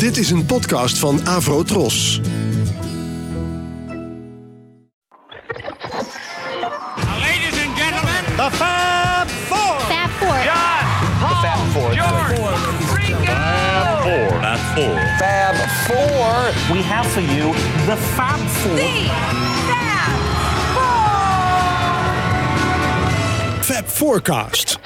Dit is een podcast van Avro Tros. Ladies and gentlemen, The Fab Four. Fab Four. John, Paul, George, Ringo. Fab Four. We have for you the Fab Four. Fab Forecast. Fab Forecast.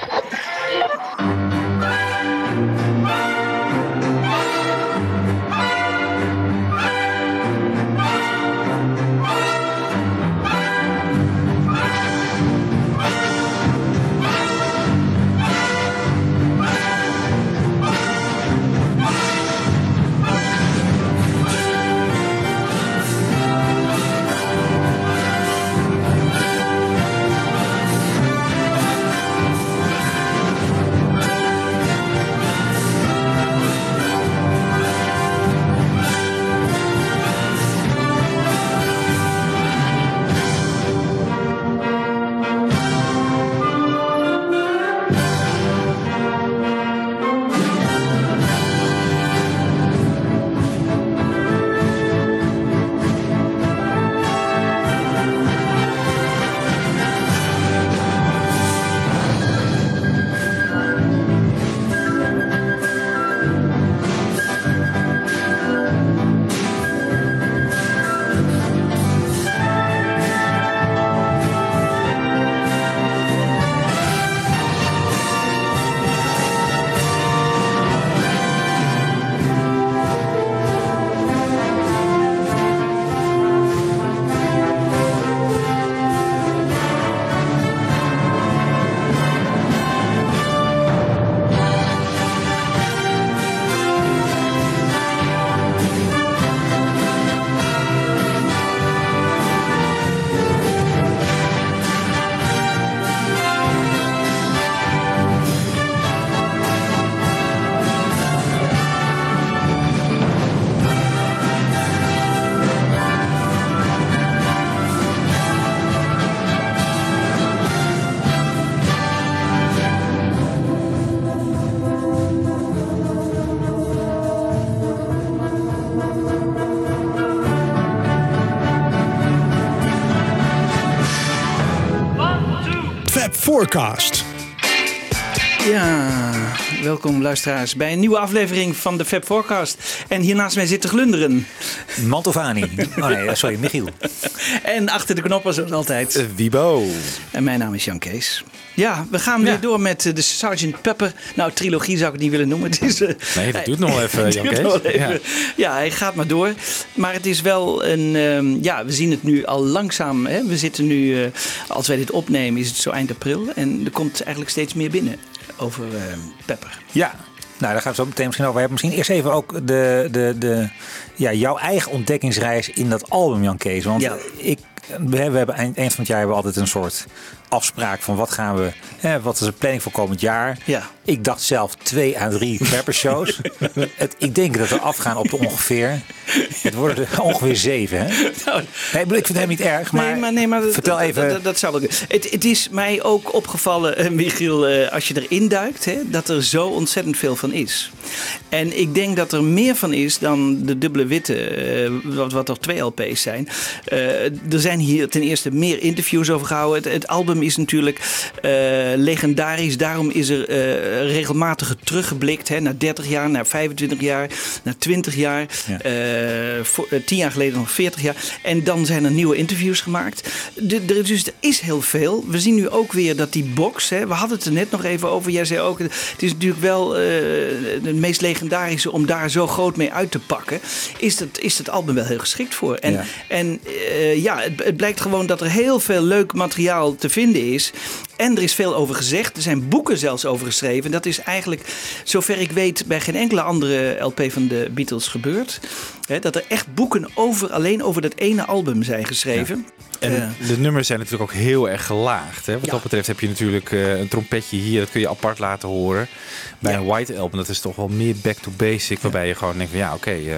Ja, welkom luisteraars bij een nieuwe aflevering van de Fab Forecast. En hier naast mij zit de glunderen. Mantovani. Oh nee, sorry, Michiel. En achter de knoppen zoals altijd. Eh, Wibo. En mijn naam is Jan Kees. Ja, we gaan weer door met eh, de Sgt. Pepper. Nou, trilogie zou ik het niet willen noemen. Het is, eh, Nee, dat duurt nog wel even, het Jan Kees. nog wel even. Ja. Ja. hij gaat maar door. Maar het is wel een... ehm, ja, we zien het nu al langzaam. Hè? We zitten nu... eh, als wij dit opnemen is het zo eind april. En er komt eigenlijk steeds meer binnen over ehm, Pepper. Ja. Nou, daar gaan we zo meteen misschien over hebben. Misschien eerst even ook de, de, de, ja, jouw eigen ontdekkingsreis in dat album, Jan Kees. Want Ja. ik, we hebben, we hebben eind, eind van het jaar hebben we altijd een soort afspraak van wat gaan we, hè, wat is de planning voor komend jaar. Ja. Ik dacht zelf twee à drie Pepper shows. het, ik denk dat we afgaan op de ongeveer, het worden er ongeveer zeven. Hè? Nee, Nou, bedoel, ik vind het helemaal niet erg, maar, nee, maar, nee, maar vertel even. Dat, dat zou ik. Het, het is mij ook opgevallen, eh, Michiel, eh, als je erin duikt, hè, dat er zo ontzettend veel van is. En ik denk dat er meer van is dan de dubbele witte, eh, wat, wat er twee LP's zijn. Er zijn hier ten eerste meer interviews over gehouden. Het, het album is natuurlijk eh, legendarisch. Daarom is er eh, regelmatig teruggeblikt hè, naar 30 jaar, naar 25 jaar, naar 20 jaar. Ja. Eh, voor, eh, tien jaar geleden nog 40 jaar. En dan zijn er nieuwe interviews gemaakt. De, de- dus er is heel veel. We zien nu ook weer dat die box, hè, we hadden het er net nog even over. Jij zei ook, het is natuurlijk wel het meest legendarische om daar zo groot mee uit te pakken. Is dat, is dat album wel heel geschikt voor. En Ja. en, ja het, het blijkt gewoon dat er heel veel leuk materiaal te vinden is. En er is veel over gezegd. Er zijn boeken zelfs over geschreven. Dat is eigenlijk, zover ik weet, bij geen enkele andere LP van de Beatles gebeurd. Dat er echt boeken over, alleen over dat ene album zijn geschreven. En Eh, de nummers zijn natuurlijk ook heel erg gelaagd. Hè? Wat Ja. dat betreft heb je natuurlijk eh, een trompetje hier, dat kun je apart laten horen. Bij Ja. een White Album, dat is toch wel meer back to basic. Waarbij je gewoon denkt van ja, oké, eh,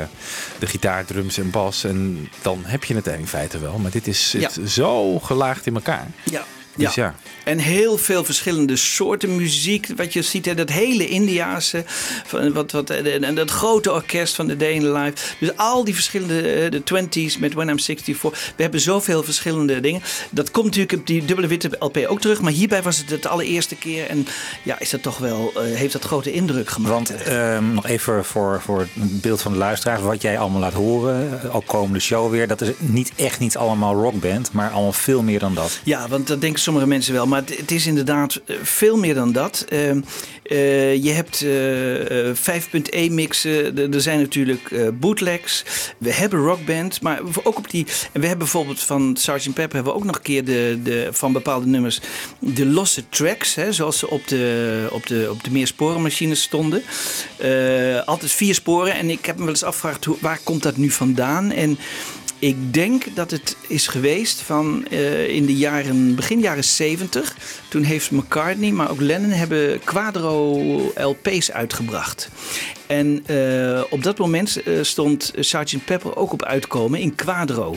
de gitaar, drums en bas. En dan heb je het in feite wel. Maar dit is zit zo gelaagd in elkaar. ja. Dus ja. En heel veel verschillende soorten muziek. Wat je ziet, hè, dat hele Indiaanse. Van, wat, wat, en, en dat grote orkest van The Day in the Life. Dus al die verschillende, eh, de 20s met When I'm 64. We hebben zoveel verschillende dingen. Dat komt natuurlijk op die dubbele witte LP ook terug. Maar hierbij was het het allereerste keer. En ja, is dat toch wel, eh, heeft dat grote indruk gemaakt. Want ehm, nog even voor, voor het beeld van de luisteraar. Wat jij allemaal laat horen, eh, ook komende show weer. Dat is niet echt niet allemaal rockband. Maar allemaal veel meer dan dat. Ja, want dat denken sommige mensen wel. Maar het, is inderdaad eh, veel meer dan dat. Ehm, eh, je hebt eh, eh, 5.1 mixen. Er- zijn natuurlijk bootlegs. We hebben rockband. Maar ook op die. We hebben bijvoorbeeld van Sgt. Pepper hebben we ook nog een keer de, de, van bepaalde nummers. De losse tracks. Hè, zoals ze op de, op de, op de meersporenmachines stonden. Altijd vier sporen. En ik heb me wel eens afgevraagd waar komt dat nu vandaan? En ik denk dat het is geweest van eh, in de jaren, begin jaren 70. Toen heeft McCartney, maar ook Lennon hebben Quadro LP's uitgebracht. En eh, op dat moment eh, stond Sgt. Pepper ook op uitkomen in Quadro.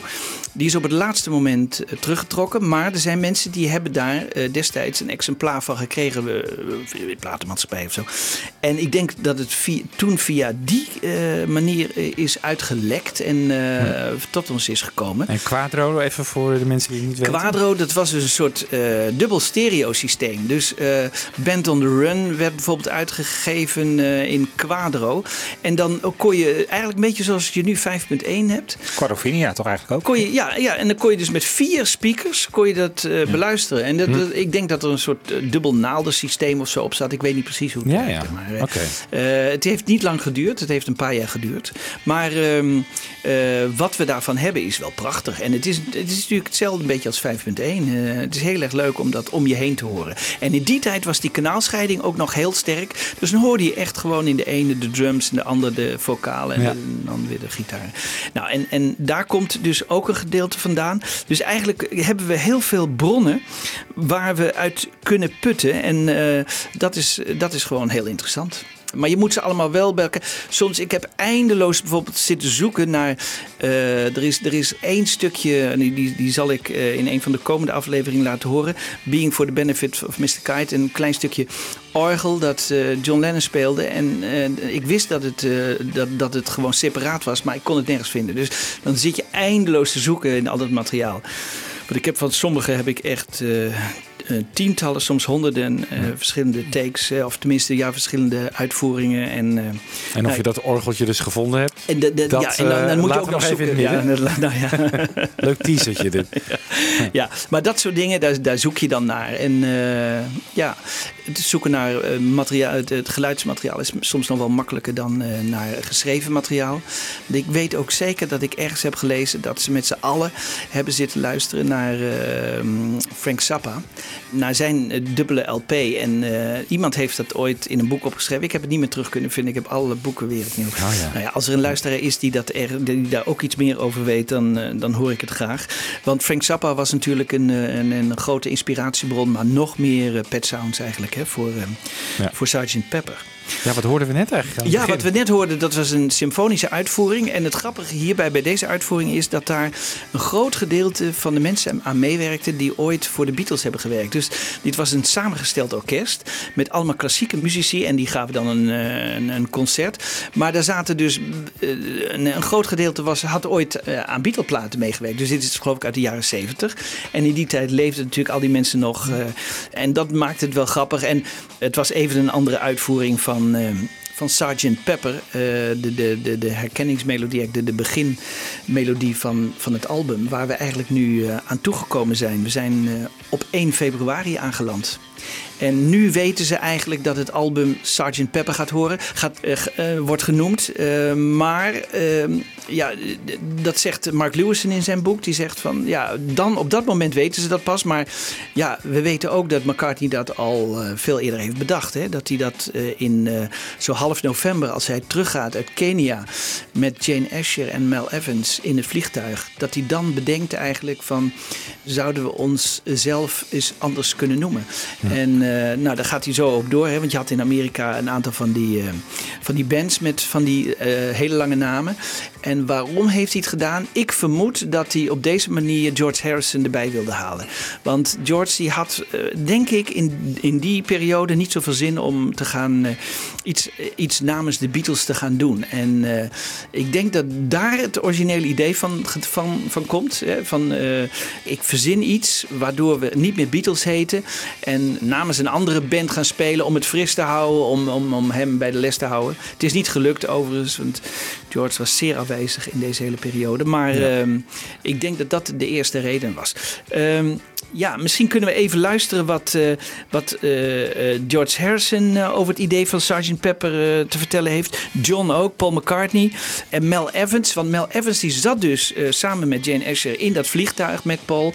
Die is op het laatste moment eh, teruggetrokken. Maar er zijn mensen die hebben daar eh, destijds een exemplaar van gekregen. uh, platenmaatschappij of zo. En ik denk dat het toen via die eh, manier is uitgelekt en eh, tot ons is gekomen. En Quadro, even voor de mensen die het niet weten. Quadro, dat was dus een soort eh, dubbel stereo systeem. Dus eh, Band on the Run werd bijvoorbeeld uitgegeven eh, in Quadro. En dan kon je eigenlijk een beetje zoals je nu 5.1 hebt. Quadrophenia toch eigenlijk ook? Kon je, ja, ja, en dan kon je dus met vier speakers kon je dat eh, beluisteren. En dat, Hm. dat- ik denk dat er een soort eh, dubbel naaldensysteem of zo op zat. Ik weet niet precies hoe het Ja, werkte, ja. Maar, eh, het heeft niet lang geduurd. Het heeft een paar jaar geduurd. Maar ehm, eh, wat we daarvan hebben is wel prachtig. En het is, het is natuurlijk hetzelfde een beetje als 5.1. Eh, het is heel erg leuk om dat om je heen te horen. En in die tijd was die kanaalscheiding ook nog heel sterk. Dus dan hoorde je echt gewoon in de ene de drums en de andere de vocalen en Ja. dan weer de gitaar. Nou, en, en daar komt dus ook een gedeelte vandaan. Dus eigenlijk hebben we heel veel bronnen waar we uit kunnen putten. En eh, dat, is, dat is gewoon heel interessant. Maar je moet ze allemaal wel bij. Soms, ik heb eindeloos bijvoorbeeld zitten zoeken naar. eh, er, is, er is één stukje, die, die, zal ik eh, in een van de komende afleveringen laten horen. Being for the Benefit of Mr. Kite. Een klein stukje orgel dat eh, John Lennon speelde. En ik wist dat het, dat, dat het gewoon separaat was, maar ik kon het nergens vinden. Dus dan zit je eindeloos te zoeken in al dat materiaal. Want ik heb van sommige heb ik echt eh, eh, tientallen, soms honderden eh, verschillende takes. of tenminste, ja, verschillende uitvoeringen. En, En of nou, je dat orgeltje dus gevonden hebt. en, de, de- Dat, ja, en dan, dan moet je ook nog zoeken. ja, nou, ja. Leuk teasertje dit. ja, maar dat soort dingen, daar, daar zoek je dan naar. En ja, het zoeken naar eh, materiaal, het, het geluidsmateriaal is soms nog wel makkelijker dan eh, naar geschreven materiaal. Ik weet ook zeker dat ik ergens heb gelezen dat ze met z'n allen hebben zitten luisteren naar eh, Frank Zappa. Naar zijn dubbele LP. En iemand heeft dat ooit in een boek opgeschreven. Ik heb het niet meer terug kunnen vinden. Ik heb alle boeken weer opnieuw. Oh ja. Nou ja, als er een luisteraar is die, dat er, die daar ook iets meer over weet, dan, dan hoor ik het graag. Want Frank Zappa was natuurlijk een, een, een grote inspiratiebron, maar nog meer Pet Sounds eigenlijk hè, voor, eh, Ja. voor Sgt. Pepper. Ja, wat hoorden we net eigenlijk? Ja, wat we net hoorden, dat was een symfonische uitvoering. En het grappige hierbij bij deze uitvoering is dat daar een groot gedeelte van de mensen aan meewerkten die ooit voor de Beatles hebben gewerkt. Dus dit was een samengesteld orkest met allemaal klassieke muzici en die gaven dan een, eh, een, een concert. Maar daar zaten dus eh, een, een groot gedeelte was, had ooit eh, aan Beatle-platen meegewerkt. Dus dit is geloof ik uit de jaren 70. En in die tijd leefden natuurlijk al die mensen nog. en dat maakte het wel grappig. En het was even een andere uitvoering van eh, van Sgt. Pepper. eh, de, de, de, de herkenningsmelodie, de, de beginmelodie van, van het album. Waar we eigenlijk nu eh, aan toegekomen zijn. We zijn op 1 februari aangeland. En nu weten ze eigenlijk dat het album Sgt. Pepper gaat horen, gaat, wordt genoemd. Maar eh, ja, dat zegt Mark Lewison in zijn boek. Die zegt van ja, dan op dat moment weten ze dat pas. Maar ja, we weten ook dat McCartney dat al eh, veel eerder heeft bedacht. Hè? Dat hij dat eh, in eh, zo half november, als hij teruggaat uit Kenia met Jane Asher en Mel Evans in het vliegtuig, dat hij dan bedenkt eigenlijk van zouden we ons zelf eens anders kunnen noemen. En nou, daar gaat hij zo ook door. Hè? Want je had in Amerika een aantal van die, van die bands met van die hele lange namen. En waarom heeft hij het gedaan? Ik vermoed dat hij op deze manier George Harrison erbij wilde halen. Want George die had, eh, denk ik, in, in die periode niet zoveel zin om te gaan eh, iets, iets namens de Beatles te gaan doen. En eh, ik denk dat daar het originele idee van, van, van komt. Hè? Van eh, ik verzin iets waardoor we niet meer Beatles heten. En namens een andere band gaan spelen om het fris te houden, om, om, om hem bij de les te houden. Het is niet gelukt overigens, want George was zeer in deze hele periode. Maar ehm, ik denk dat dat de eerste reden was. Ehm, ja, misschien kunnen we even luisteren wat, eh, wat eh, eh, George Harrison over het idee van Sgt. Pepper te vertellen heeft. John ook, Paul McCartney en Mel Evans. Want Mel Evans die zat dus samen met Jane Asher in dat vliegtuig met Paul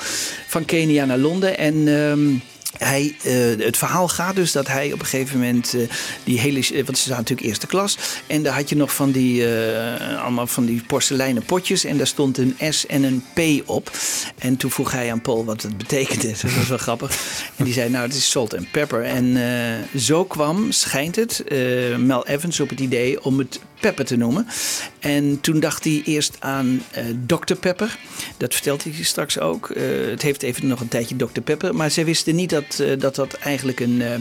van Kenia naar Londen. En... hij, eh, het verhaal gaat dus dat hij op een gegeven moment eh, die hele. Want ze zaten natuurlijk eerste klas. En daar had je nog van die. eh, allemaal van die porseleinen potjes. En daar stond een S en een P op. En toen vroeg hij aan Paul wat het betekende. Dat was wel grappig. En die zei: Nou, het is salt en pepper. En zo kwam, schijnt het, Mel Evans op het idee om het Pepper te noemen. En toen dacht hij eerst aan eh Dr. Pepper. Dat vertelt hij straks ook. Het heeft even nog een tijdje Dr. Pepper. Maar zij wisten niet dat eh, dat, dat eigenlijk een, eh,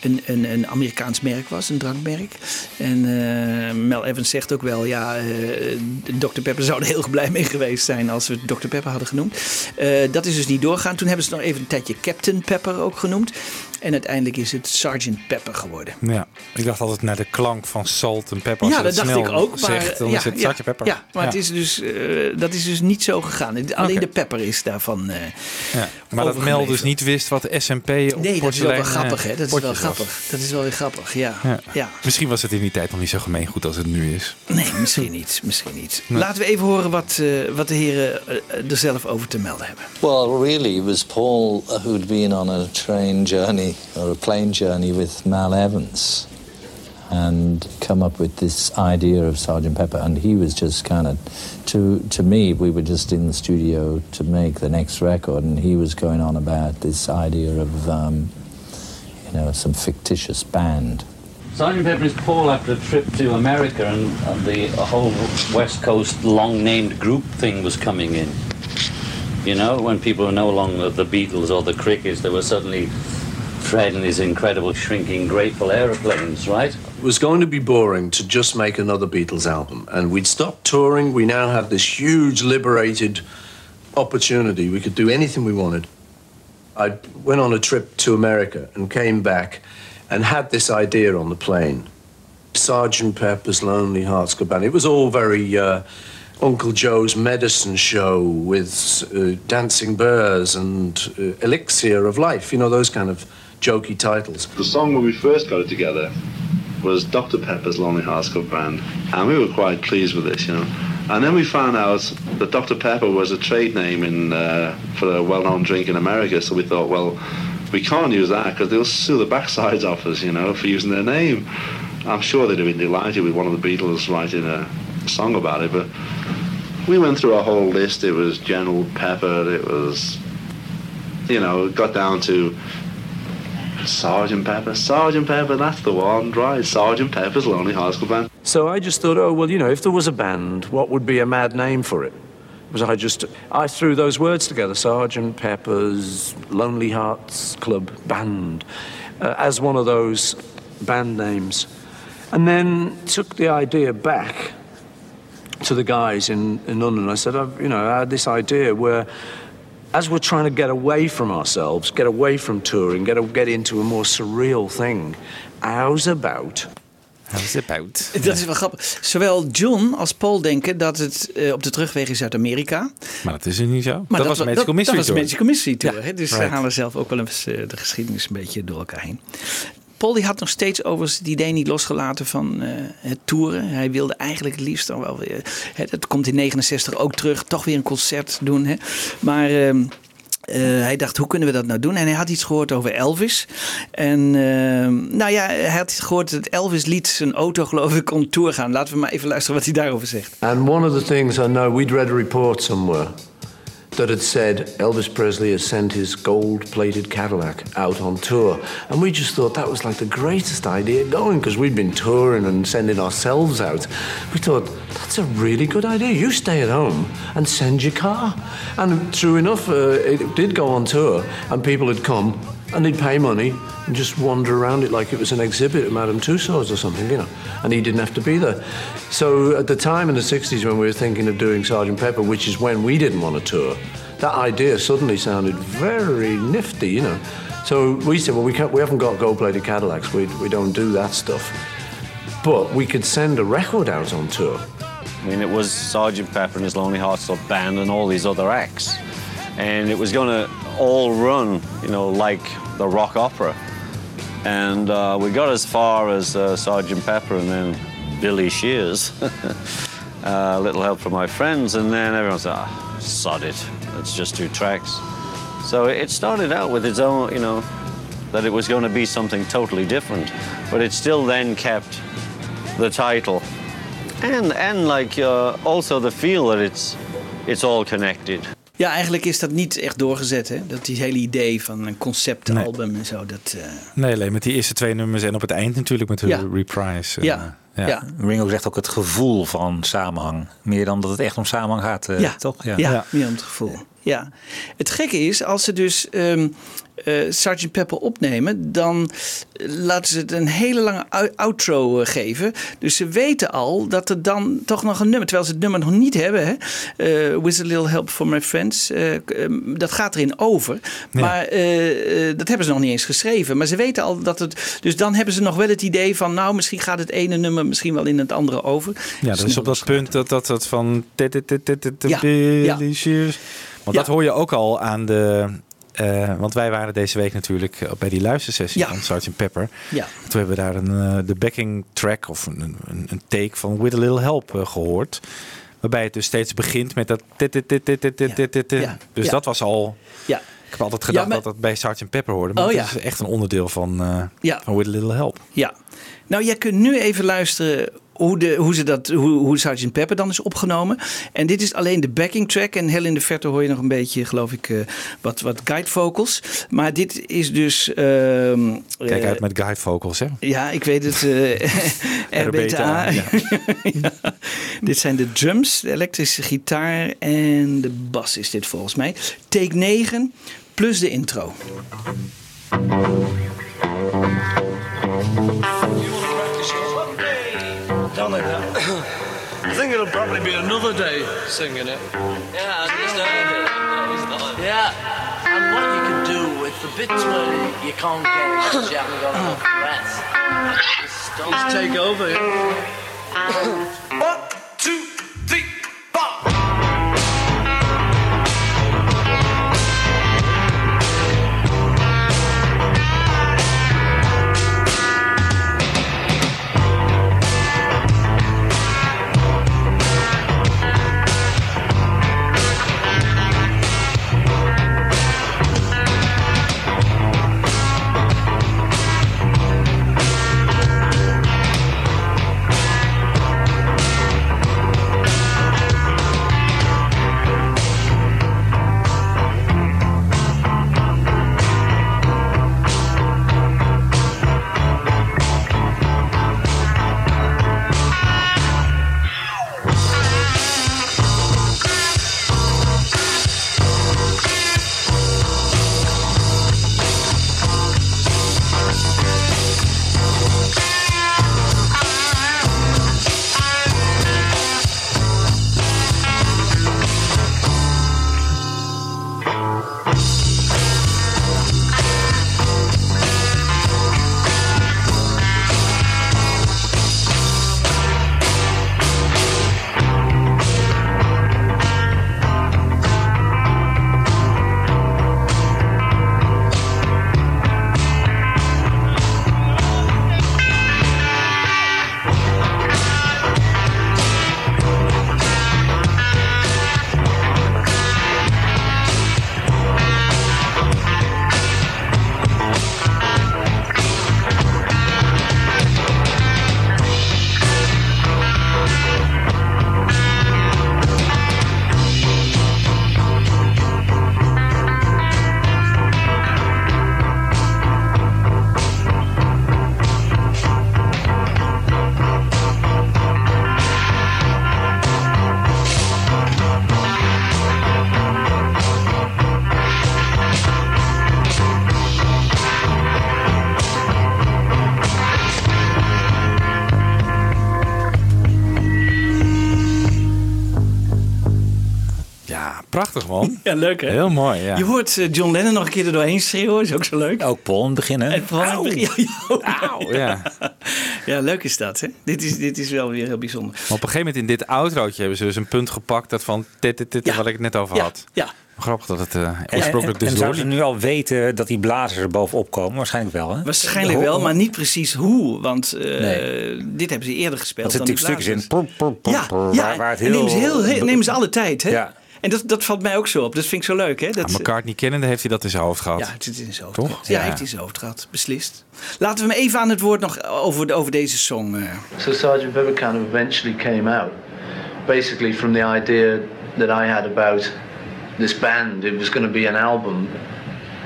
een, een, een Amerikaans merk was, een drankmerk. En eh, Mel Evans zegt ook wel, ja, eh Dr. Pepper zou er heel blij mee geweest zijn als we Dr. Pepper hadden genoemd. Dat is dus niet doorgaan. Toen hebben ze nog even een tijdje Captain Pepper ook genoemd. En uiteindelijk is het Sergeant Pepper geworden. Ja, ik dacht altijd naar de klank van salt en pepper. Als Ja, dat dacht snel ik ook. Maar, Zegt, dan ja, is het ja, Sgt. Pepper. Ja, maar Het is dus, eh, dat is dus niet zo gegaan. Alleen de pepper is daarvan. eh, Ja, Maar dat Mel dus niet wist wat SMP op Nee, dat is wel, wel grappig, eh, hè? Dat is wel was. grappig. Dat is wel weer grappig, ja. Ja. ja. Misschien was het in die tijd nog niet zo gemeengoed als het nu is. Nee, misschien niet. Misschien niet. Laten we even horen wat, eh, wat de heren er zelf over te melden hebben. Well, really, it was Paul who'd been on a train journey or a plane journey with Mal Evans and come up with this idea of Sergeant Pepper. And he was just kind of, to, to me, we were just in the studio to make the next record, and he was going on about this idea of, um, you know, some fictitious band. Sergeant Pepper is Paul after a trip to America, and, and the whole West Coast long named group thing was coming in. You know, when people were no longer the Beatles or the Crickets, they were suddenly Fred and his incredible shrinking Grateful aeroplanes, right? It was going to be boring to just make another Beatles album. And we'd stopped touring. We now had this huge liberated opportunity. We could do anything we wanted. I went on a trip to America and came back and had this idea on the plane. Sergeant Pepper's Lonely Hearts Club Band. It was all very uh, Uncle Joe's medicine show with uh, dancing bears and uh, elixir of life. You know, those kind of jokey titles. The song when we first got it together was Dr. Pepper's Lonely Hearts Club Band, and we were quite pleased with this, you know. And then we found out that Dr. Pepper was a trade name in uh, for a well-known drink in America, so we thought, well, we can't use that because they'll sue the backsides off us, you know, for using their name. I'm sure they'd have been delighted with one of the Beatles writing a song about it, but we went through a whole list. It was General Pepper. It was, you know, it got down to Sergeant Pepper. Sergeant Pepper, that's the one, right? Sergeant Pepper's Lonely Hearts Club Band. So I just thought, oh, well, you know, if there was a band, what would be a mad name for it? Was I just, I threw those words together, Sergeant Pepper's Lonely Hearts Club Band, uh, as one of those band names. And then took the idea back to the guys in, in London. I said, I've, you know, I had this idea where as we're trying to get away from ourselves, get away from touring, get, get into a more surreal thing, how's about How's it about? Dat is wel grappig. Zowel John als Paul denken dat het eh, op de terugweg is uit Amerika. Maar dat is er niet zo. Maar dat, was Magical dat, Mystery Dat was Tour. Magical Mystery Tour. Ja? Dus right. ze halen zelf ook wel eens eh, de geschiedenis een beetje door elkaar heen. Paul die had nog steeds overigens het idee niet losgelaten van eh, het toeren. Hij wilde eigenlijk het liefst dan wel weer... Hè, dat komt in 69 ook terug. Toch weer een concert doen. Hè? Maar... ehm, eh, hij dacht, hoe kunnen we dat nou doen? En hij had iets gehoord over Elvis. En ehm, nou ja, hij had gehoord dat Elvis liet zijn auto geloof ik on tour gaan. Laten we maar even luisteren wat hij daarover zegt. And one of the things I know, we'd read a report somewhere that had said Elvis Presley has sent his gold plated Cadillac out on tour. And we just thought that was like the greatest idea going because we'd been touring and sending ourselves out. We thought, that's a really good idea. You stay at home and send your car. And true enough, uh, it did go on tour and people had come and he'd pay money and just wander around it like it was an exhibit at Madame Tussauds or something, you know. And he didn't have to be there. So at the time in the 60s when we were thinking of doing Sergeant Pepper, which is when we didn't want to tour, that idea suddenly sounded very nifty, you know. So we said, well, we, can't, we haven't got gold-plated Cadillacs. We, we don't do that stuff. But we could send a record out on tour. I mean, it was Sergeant Pepper and his Lonely Hearts Club Band and all these other acts. And it was going to all run, you know, like the rock opera. And uh, we got as far as uh, Sergeant Pepper and then Billy Shears. A little help from my friends, and then everyone said, ah, sod it, let's just do tracks. So it started out with its own, you know, that it was going to be something totally different. But it still then kept the title. And, and like uh, also the feel that it's, it's all connected. Ja, eigenlijk is dat niet echt doorgezet. Hè? Dat die hele idee van een conceptalbum en zo. Dat, uh... Nee, alleen met die eerste twee nummers en op het eind natuurlijk met de Ja. reprise. Ja. Ja. Ja. Ringo zegt ook het gevoel van samenhang. Meer dan dat het echt om samenhang gaat, eh, ja, toch? Ja, meer om het gevoel. Ja. Het gekke is, als ze dus ehm eh, Sgt. Pepper opnemen, dan laten ze het een hele lange ou- outro eh, geven. Dus ze weten al dat er dan toch nog een nummer, terwijl ze het nummer nog niet hebben, hè? eh, With a Little Help from My Friends, eh, ehm, dat gaat erin over. Maar eh, eh, dat hebben ze nog niet eens geschreven. Maar ze weten al dat het. Dus dan hebben ze nog wel het idee van, nou, misschien gaat het ene nummer misschien wel in het andere over. Ja, dat is op dat punt dat dat, dat van... Ja. Want Ja. dat hoor je ook al aan de... eh, want wij waren deze week natuurlijk bij die luistersessie Ja. van Sgt. Pepper. Ja. Toen hebben we daar een, eh, de backing track of een, een, een take van With a Little Help eh, gehoord. Waarbij het dus steeds begint met dat... Ja. Dus dat was al... Ja. Ik heb altijd gedacht maar- dat dat bij Sgt. Pepper hoorde. Maar Oh, dat is echt een onderdeel van, eh, Ja. van With a Little Help. Ja. Nou, jij kunt nu even luisteren hoe, de, hoe, ze dat, hoe, hoe Sgt. Pepper dan is opgenomen. En dit is alleen de backing track. En heel in de verte hoor je nog een beetje, geloof ik, eh, wat, wat guide vocals. Maar dit is dus... ehm, Kijk eh, uit met guide vocals, hè? Ja, ik weet het. eh RBTA. ja. Ja. Dit zijn de drums, de elektrische gitaar en de bas is dit volgens mij. Take 9 plus de intro. I think it'll probably be another day singing it. Yeah, I understand it. Yeah, and what you can do with the bits where you can't get it because you haven't got enough breath. Just stop. Just take over. yeah. One, two, three, four. Ja, leuk hè? Heel mooi, ja. Je hoort eh, John Lennon nog een keer er doorheen schreeuwen, is ook zo leuk. Ook Paul in het begin, hè? En begin- ja, ja, leuk is dat hè? Dit is, dit is wel weer heel bijzonder. Maar op een gegeven moment in dit outrootje hebben ze dus een punt gepakt dat van dit, dit, dit, wat ik het net over Ja, had. ja. Grappig dat het eh, oorspronkelijk dus en door zouden ze nu al weten dat die blazers er bovenop komen? Waarschijnlijk wel, hè? Waarschijnlijk wel, maar niet precies hoe. Want eh, Nee. dit hebben ze eerder gespeeld. Dat zit natuurlijk die stukjes in. prr, Ja, waar, waar het en heel... nemen ze, heel, heel- nemen ze alle tijd. Hè? Ja. En dat, dat valt mij ook zo op. Dat vind ik zo leuk. Hè? Dat, Ja, McCartney kennende heeft hij dat in zijn hoofd gehad. Ja, het zit in zijn hoofd. Toch? Ja, Ja. hij heeft in zijn hoofd gehad. Beslist. Laten we hem even aan het woord nog over, over deze song. eh. So Sergeant Pepper kind of eventually came out, basically from the idea that I had about this band. It was going to be an album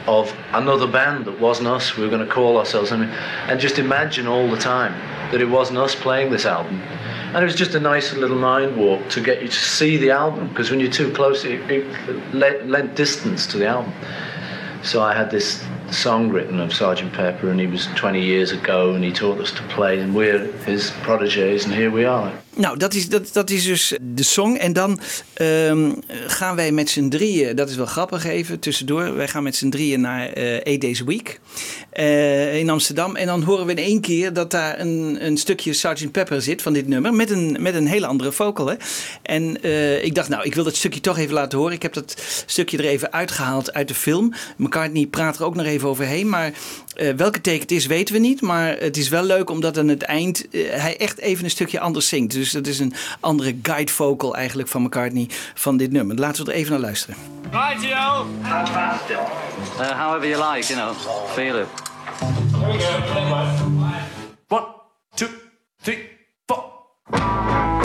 of another band that wasn't us. We were going to call ourselves, and, and just imagine all the time that it wasn't us playing this album. And it was just a nice little mind walk to get you to see the album, because when you're too close, it, it lent, distance to the album. So I had this song written of Sergeant Pepper, and he was 20 years ago, and he taught us to play, and we're his proteges, and here we are. Nou, dat is, dat, dat is dus de song. En dan ehm, gaan wij met z'n drieën, dat is wel grappig even tussendoor. Wij gaan met z'n drieën naar Eight Days Week eh, in Amsterdam. En dan horen we in één keer dat daar een, een stukje Sgt. Pepper zit van dit nummer. Met een, met een hele andere vocal. En eh, ik dacht, nou, ik wil dat stukje toch even laten horen. Ik heb dat stukje er even uitgehaald uit de film. McCartney praat er ook nog even overheen. Maar eh, welke take het is, weten we niet. Maar het is wel leuk omdat aan het eind eh, hij echt even een stukje anders zingt. Dus dat is een andere guide vocal eigenlijk van McCartney van dit nummer. Laten we er even naar luisteren. Rightio. Uh, however you like, you know, feel it. One, two, three, four.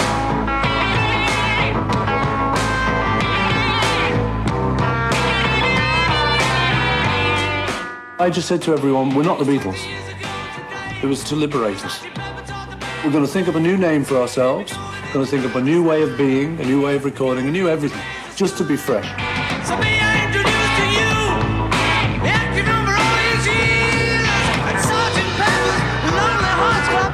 I just said to everyone, we're not the Beatles. It was to liberate us. We're going to think of a new name for ourselves. We're going to think of a new way of being, a new way of recording, a new everything, just to be fresh. So may I introduce to you the active number all these years, Sergeant Pepper's Lonely Hearts Club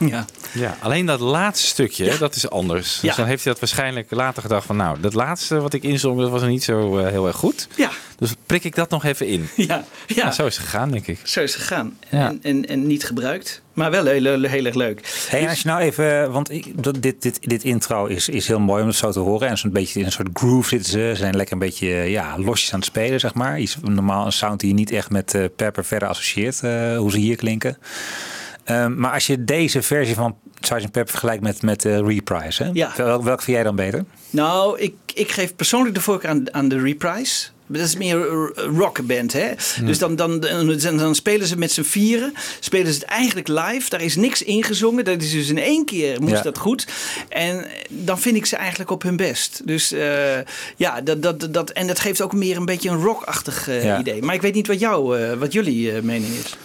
Band. Ja. Ja, alleen dat laatste stukje, dat is anders. Dus dan heeft hij dat waarschijnlijk later gedacht van... nou, dat laatste wat ik inzong, dat was niet zo eh, heel erg goed. Ja. Dus prik ik dat nog even in. Ja, ja. Nou, zo is het gegaan, denk ik. Zo is het gegaan. Ja. En, en, en niet gebruikt. Maar wel heel, heel, heel erg leuk. Hey, en als je nou even, want ik, dat- dit, dit, dit intro is, is heel mooi om het zo te horen. En zo'n beetje in een soort groove zitten ze. Zijn lekker een beetje ja, losjes aan het spelen, zeg maar. Iets, normaal een sound die je niet echt met eh, Pepper verder associeert, eh, hoe ze hier klinken. Ehm, maar als je deze versie van Sgt. Pepper vergelijkt met, met de Reprise, hè? Ja. Wel, welke vind jij dan beter? Nou, ik, ik geef persoonlijk de voorkeur aan, aan de reprise. Dat is meer een rockband, hè? Dus dan, dan, dan, dan spelen ze met z'n vieren. Spelen ze het eigenlijk live. Daar is niks ingezongen. Dat is dus in één keer moest Ja. dat goed. En dan vind ik ze eigenlijk op hun best. Dus eh, ja, dat, dat, dat, en dat geeft ook meer een beetje een rockachtig eh, Ja. idee. Maar ik weet niet wat, jou, eh, wat jullie eh, mening is.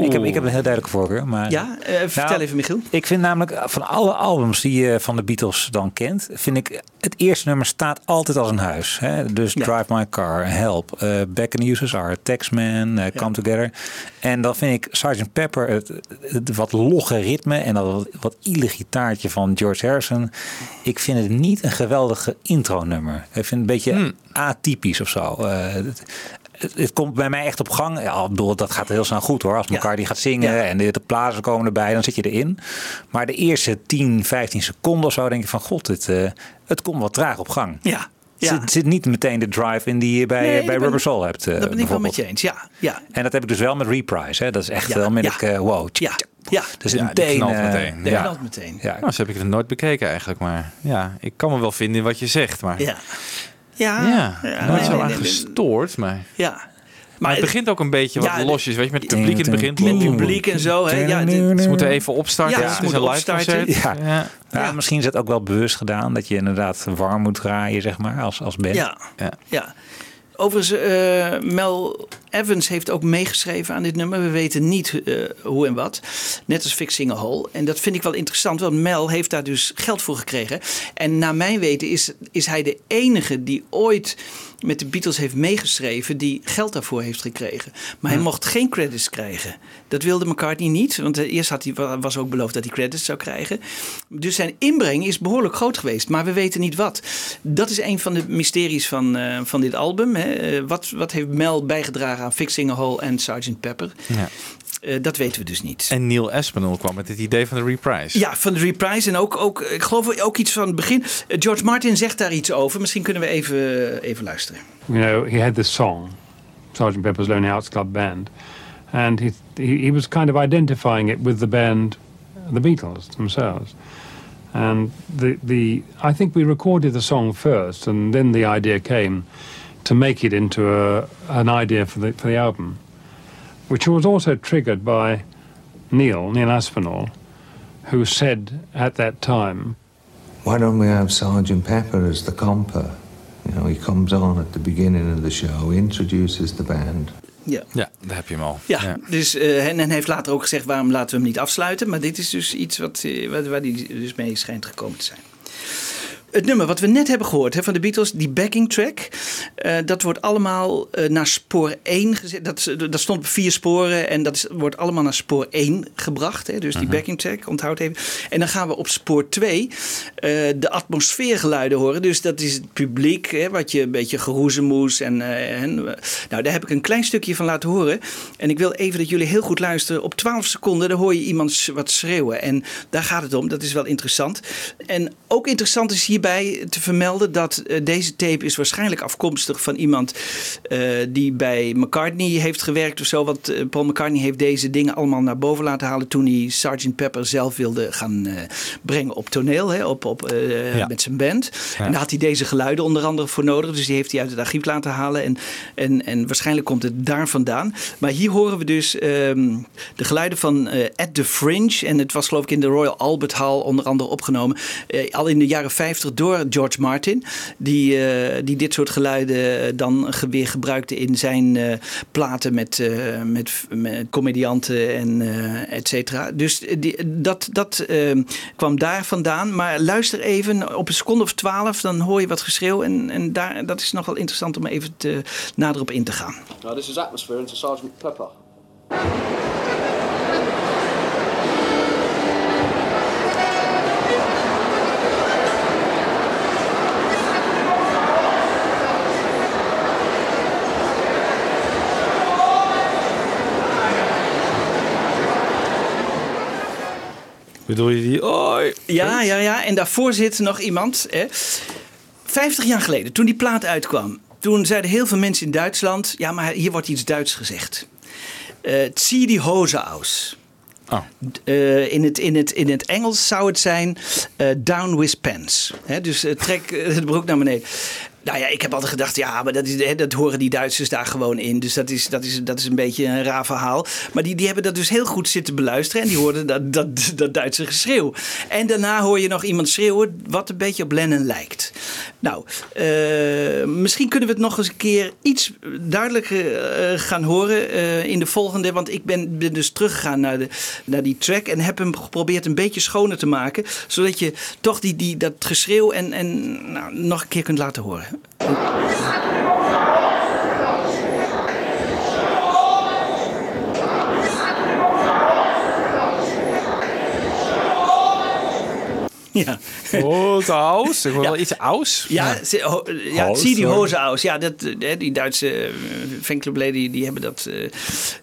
Ik heb, ik heb een heel duidelijke voorkeur. Maar, Ja, eh, vertel Nou, even, Michiel. Ik vind namelijk eh, van alle albums die je van de Beatles dan kent, vind ik het eerste nummer staat altijd als een huis. Hè? Dus Ja. Drive My Car, Help, eh Back in the USSR, Taxman, Come Together. En dan vind ik Sgt. Pepper het, het wat logge ritme en dat wat, iele gitaartje van George Harrison. Ik vind het niet een geweldige intro nummer. Ik vind het een beetje Hmm. atypisch of zo. Het, komt bij mij echt op gang. Ja, ik bedoel, dat gaat heel snel goed hoor. Als elkaar die gaat zingen Ja. en de, de plaatsen komen erbij, dan zit je erin. Maar de eerste 10, 15 seconden of zo denk je van god, het, eh, het komt wat traag op gang. Ja, ja. zit, zit niet meteen de drive in die je bij, Nee, bij ben- Rubber Soul hebt. eh, dat ben ik wel met je eens. Ja, ja. En dat heb ik dus wel met Reprise. Hè. Dat is echt Ja, wel met ja. ik, eh, wow. Ja, ja. Dus Ja, meteen, eh, meteen. Dat ja. meteen. Ja. Nou, zo heb ik het nooit bekeken eigenlijk. Maar ja, ik kan me wel vinden in wat je zegt. Maar Ja. Ja, ja, ja, nooit nee, zo nee, aan nee, nee. gestoord. Maar, Ja. maar het begint ook een beetje wat Ja, losjes. Weet je, met het publiek in het begin. Met publiek en zo. Hè? Ja, dit- Ze moeten even opstarten. Ja, het ze is een moeten live concert. Ja. Ja. Ja, misschien is het ook wel bewust gedaan dat je inderdaad warm moet draaien, zeg maar, als, als band. Ja, Ja. Overigens, eh, Mel Evans heeft ook meegeschreven aan dit nummer. We weten niet eh, hoe en wat. Net als Fixing a Hole. En dat vind ik wel interessant, want Mel heeft daar dus geld voor gekregen. En naar mijn weten is, is hij de enige die ooit met de Beatles heeft meegeschreven die geld daarvoor heeft gekregen. Maar hij mocht geen credits krijgen. Dat wilde McCartney niet, want eh, eerst had hij, was ook beloofd dat hij credits zou krijgen. Dus zijn inbreng is behoorlijk groot geweest, maar we weten niet wat. Dat is een van de mysteries van, eh, van dit album. Hè. Eh, wat, wat heeft Mel bijgedragen aan Fixing a Hole en Sgt. Pepper? Ja. Eh, dat weten we dus niet. En Neil Aspinall kwam met het idee van de reprise. Ja, van de reprise en ook, ook ik geloof ook iets van het begin. Eh, George Martin zegt daar iets over. Misschien kunnen we even, even luisteren. you know, he had this song, Sergeant Pepper's Lonely Hearts Club Band, and he, he, he was kind of identifying it with the band, the Beatles themselves. And the, the, I think we recorded the song first, and then the idea came to make it into a, an idea for the, for the album, which was also triggered by Neil, Neil Aspinall, who said at that time, Why don't we have Sergeant Pepper as the comper? You know, he comes on at the beginning of the show, introduces the band. Ja. ja, daar heb je hem al. Ja, Dus, eh, en, en heeft later ook gezegd waarom laten we hem niet afsluiten. Maar dit is dus iets wat, eh, waar, waar hij dus mee schijnt gekomen te zijn. Het nummer wat we net hebben gehoord hè, van de Beatles, die backing track, eh, dat wordt allemaal eh, naar spoor 1 gezet. Dat, dat stond op vier sporen en dat is, wordt allemaal naar spoor 1 gebracht. Hè, dus die Mhm. backing track, onthoud even. En dan gaan we op spoor 2 eh, de atmosfeergeluiden horen. Dus dat is het publiek, hè, wat je een beetje geroezemoes. En, eh, en, eh, nou, daar heb ik een klein stukje van laten horen. En ik wil even dat jullie heel goed luisteren. Op 12 seconden dan hoor je iemand wat schreeuwen. En daar gaat het om. Dat is wel interessant. En ook interessant is hierbij te vermelden dat eh, deze tape is waarschijnlijk afkomstig van iemand eh, die bij McCartney heeft gewerkt of zo. Want eh, Paul McCartney heeft deze dingen allemaal naar boven laten halen toen hij Sgt. Pepper zelf wilde gaan eh, brengen op toneel, hè, op, op, Ja. met zijn band. Ja. En daar had hij deze geluiden onder andere voor nodig. Dus die heeft hij uit het archief laten halen. En, en, en waarschijnlijk komt het daar vandaan. Maar hier horen we dus ehm, de geluiden van At the Fringe. En het was geloof ik in de Royal Albert Hall onder andere opgenomen. al in de jaren 50 door George Martin. Die, die dit soort geluiden eh, dan weer gebruikte in zijn eh, platen met, eh, met, met comedianten en eh et cetera. Dus die, dat, dat ehm, kwam daar vandaan. Maar luister even op een seconde of twaalf. Dan hoor je wat geschreeuw. En, en daar, dat is nog wel interessant om even te, nader op in te gaan. Now this is atmosphere into Sergeant Pepper. Bedoel je die? Oi. Ja, ja, ja. En daarvoor zit nog iemand. Hè. 50 jaar geleden, toen die plaat uitkwam, toen zeiden heel veel mensen in Duitsland: ja, maar hier wordt iets Duits gezegd. Eh zie die hose aus. Oh. Eh, in, het, in, het, in het Engels zou het zijn eh, down with pants. Dus trek de broek naar beneden. Nou ja, ik heb altijd gedacht, ja, maar dat, is, dat horen die Duitsers daar gewoon in. Dus dat is, dat is, dat is een beetje een raar verhaal. Maar die, die hebben dat dus heel goed zitten beluisteren. En die hoorden dat, dat, dat Duitse geschreeuw. En daarna hoor je nog iemand schreeuwen wat een beetje op Lennon lijkt. Nou, eh, misschien kunnen we het nog eens een keer iets duidelijker eh, gaan horen eh, in de volgende. Want ik ben, ben dus teruggegaan naar, de, naar die track en heb hem geprobeerd een beetje schoner te maken. Zodat je toch die, die, dat geschreeuw en, en nou, nog een keer kunt laten horen. Ja. Hose aus. Ik wil wel iets aus. Ja, ho- ja zie die sorry. hoze aus. Ja, dat, eh, die Duitse eh, fanclubleden die, die hebben dat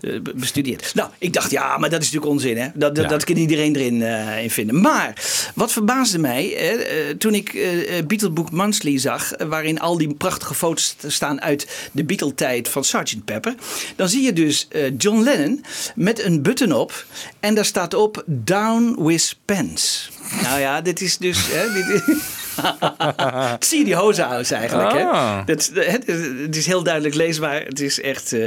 eh, bestudeerd. Nou, ik dacht, ja, maar dat is natuurlijk onzin. Hè? Dat, dat, Ja. dat kan iedereen erin in vinden. Maar wat verbaasde mij, hè, toen ik eh eh, Beatle Book Monthly zag... waarin al die prachtige foto's staan uit de Beatle-tijd van Sgt. Pepper... dan zie je dus John Lennon met een button op... en daar staat op Down with Pants. Nou ja, dit is dus... Hè, dit is- zie je die hoze aus eigenlijk. Ah. Hè? Dat, het, het is heel duidelijk leesbaar. Het is echt. eh,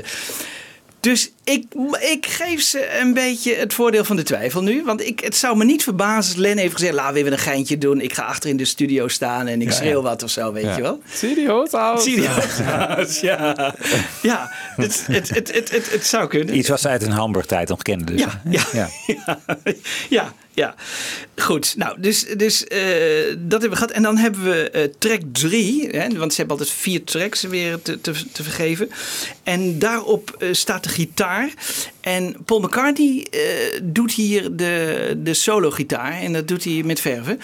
dus ik, ik geef ze een beetje het voordeel van de twijfel nu. Want ik, het zou me niet verbazen als Len heeft gezegd... laten we even een geintje doen. Ik ga achter in de studio staan en ik Ja, schreeuw ja. wat of zo, weet Ja. je wel. Zie die hoze aus. Zie die hoze aus, ja. Ja, het, het, het, het, het, het zou kunnen. Iets wat ze uit hun Hamburg-tijd nog kenden. Dus. Ja, ja, ja, ja, Ja, goed. Nou, dus, dus eh, dat hebben we gehad. En dan hebben we eh, track 3, hè, want ze hebben altijd vier tracks weer te, te, te vergeven. En daarop eh, staat de gitaar. En Paul McCartney doet hier de, de solo-gitaar. En dat doet hij met verven.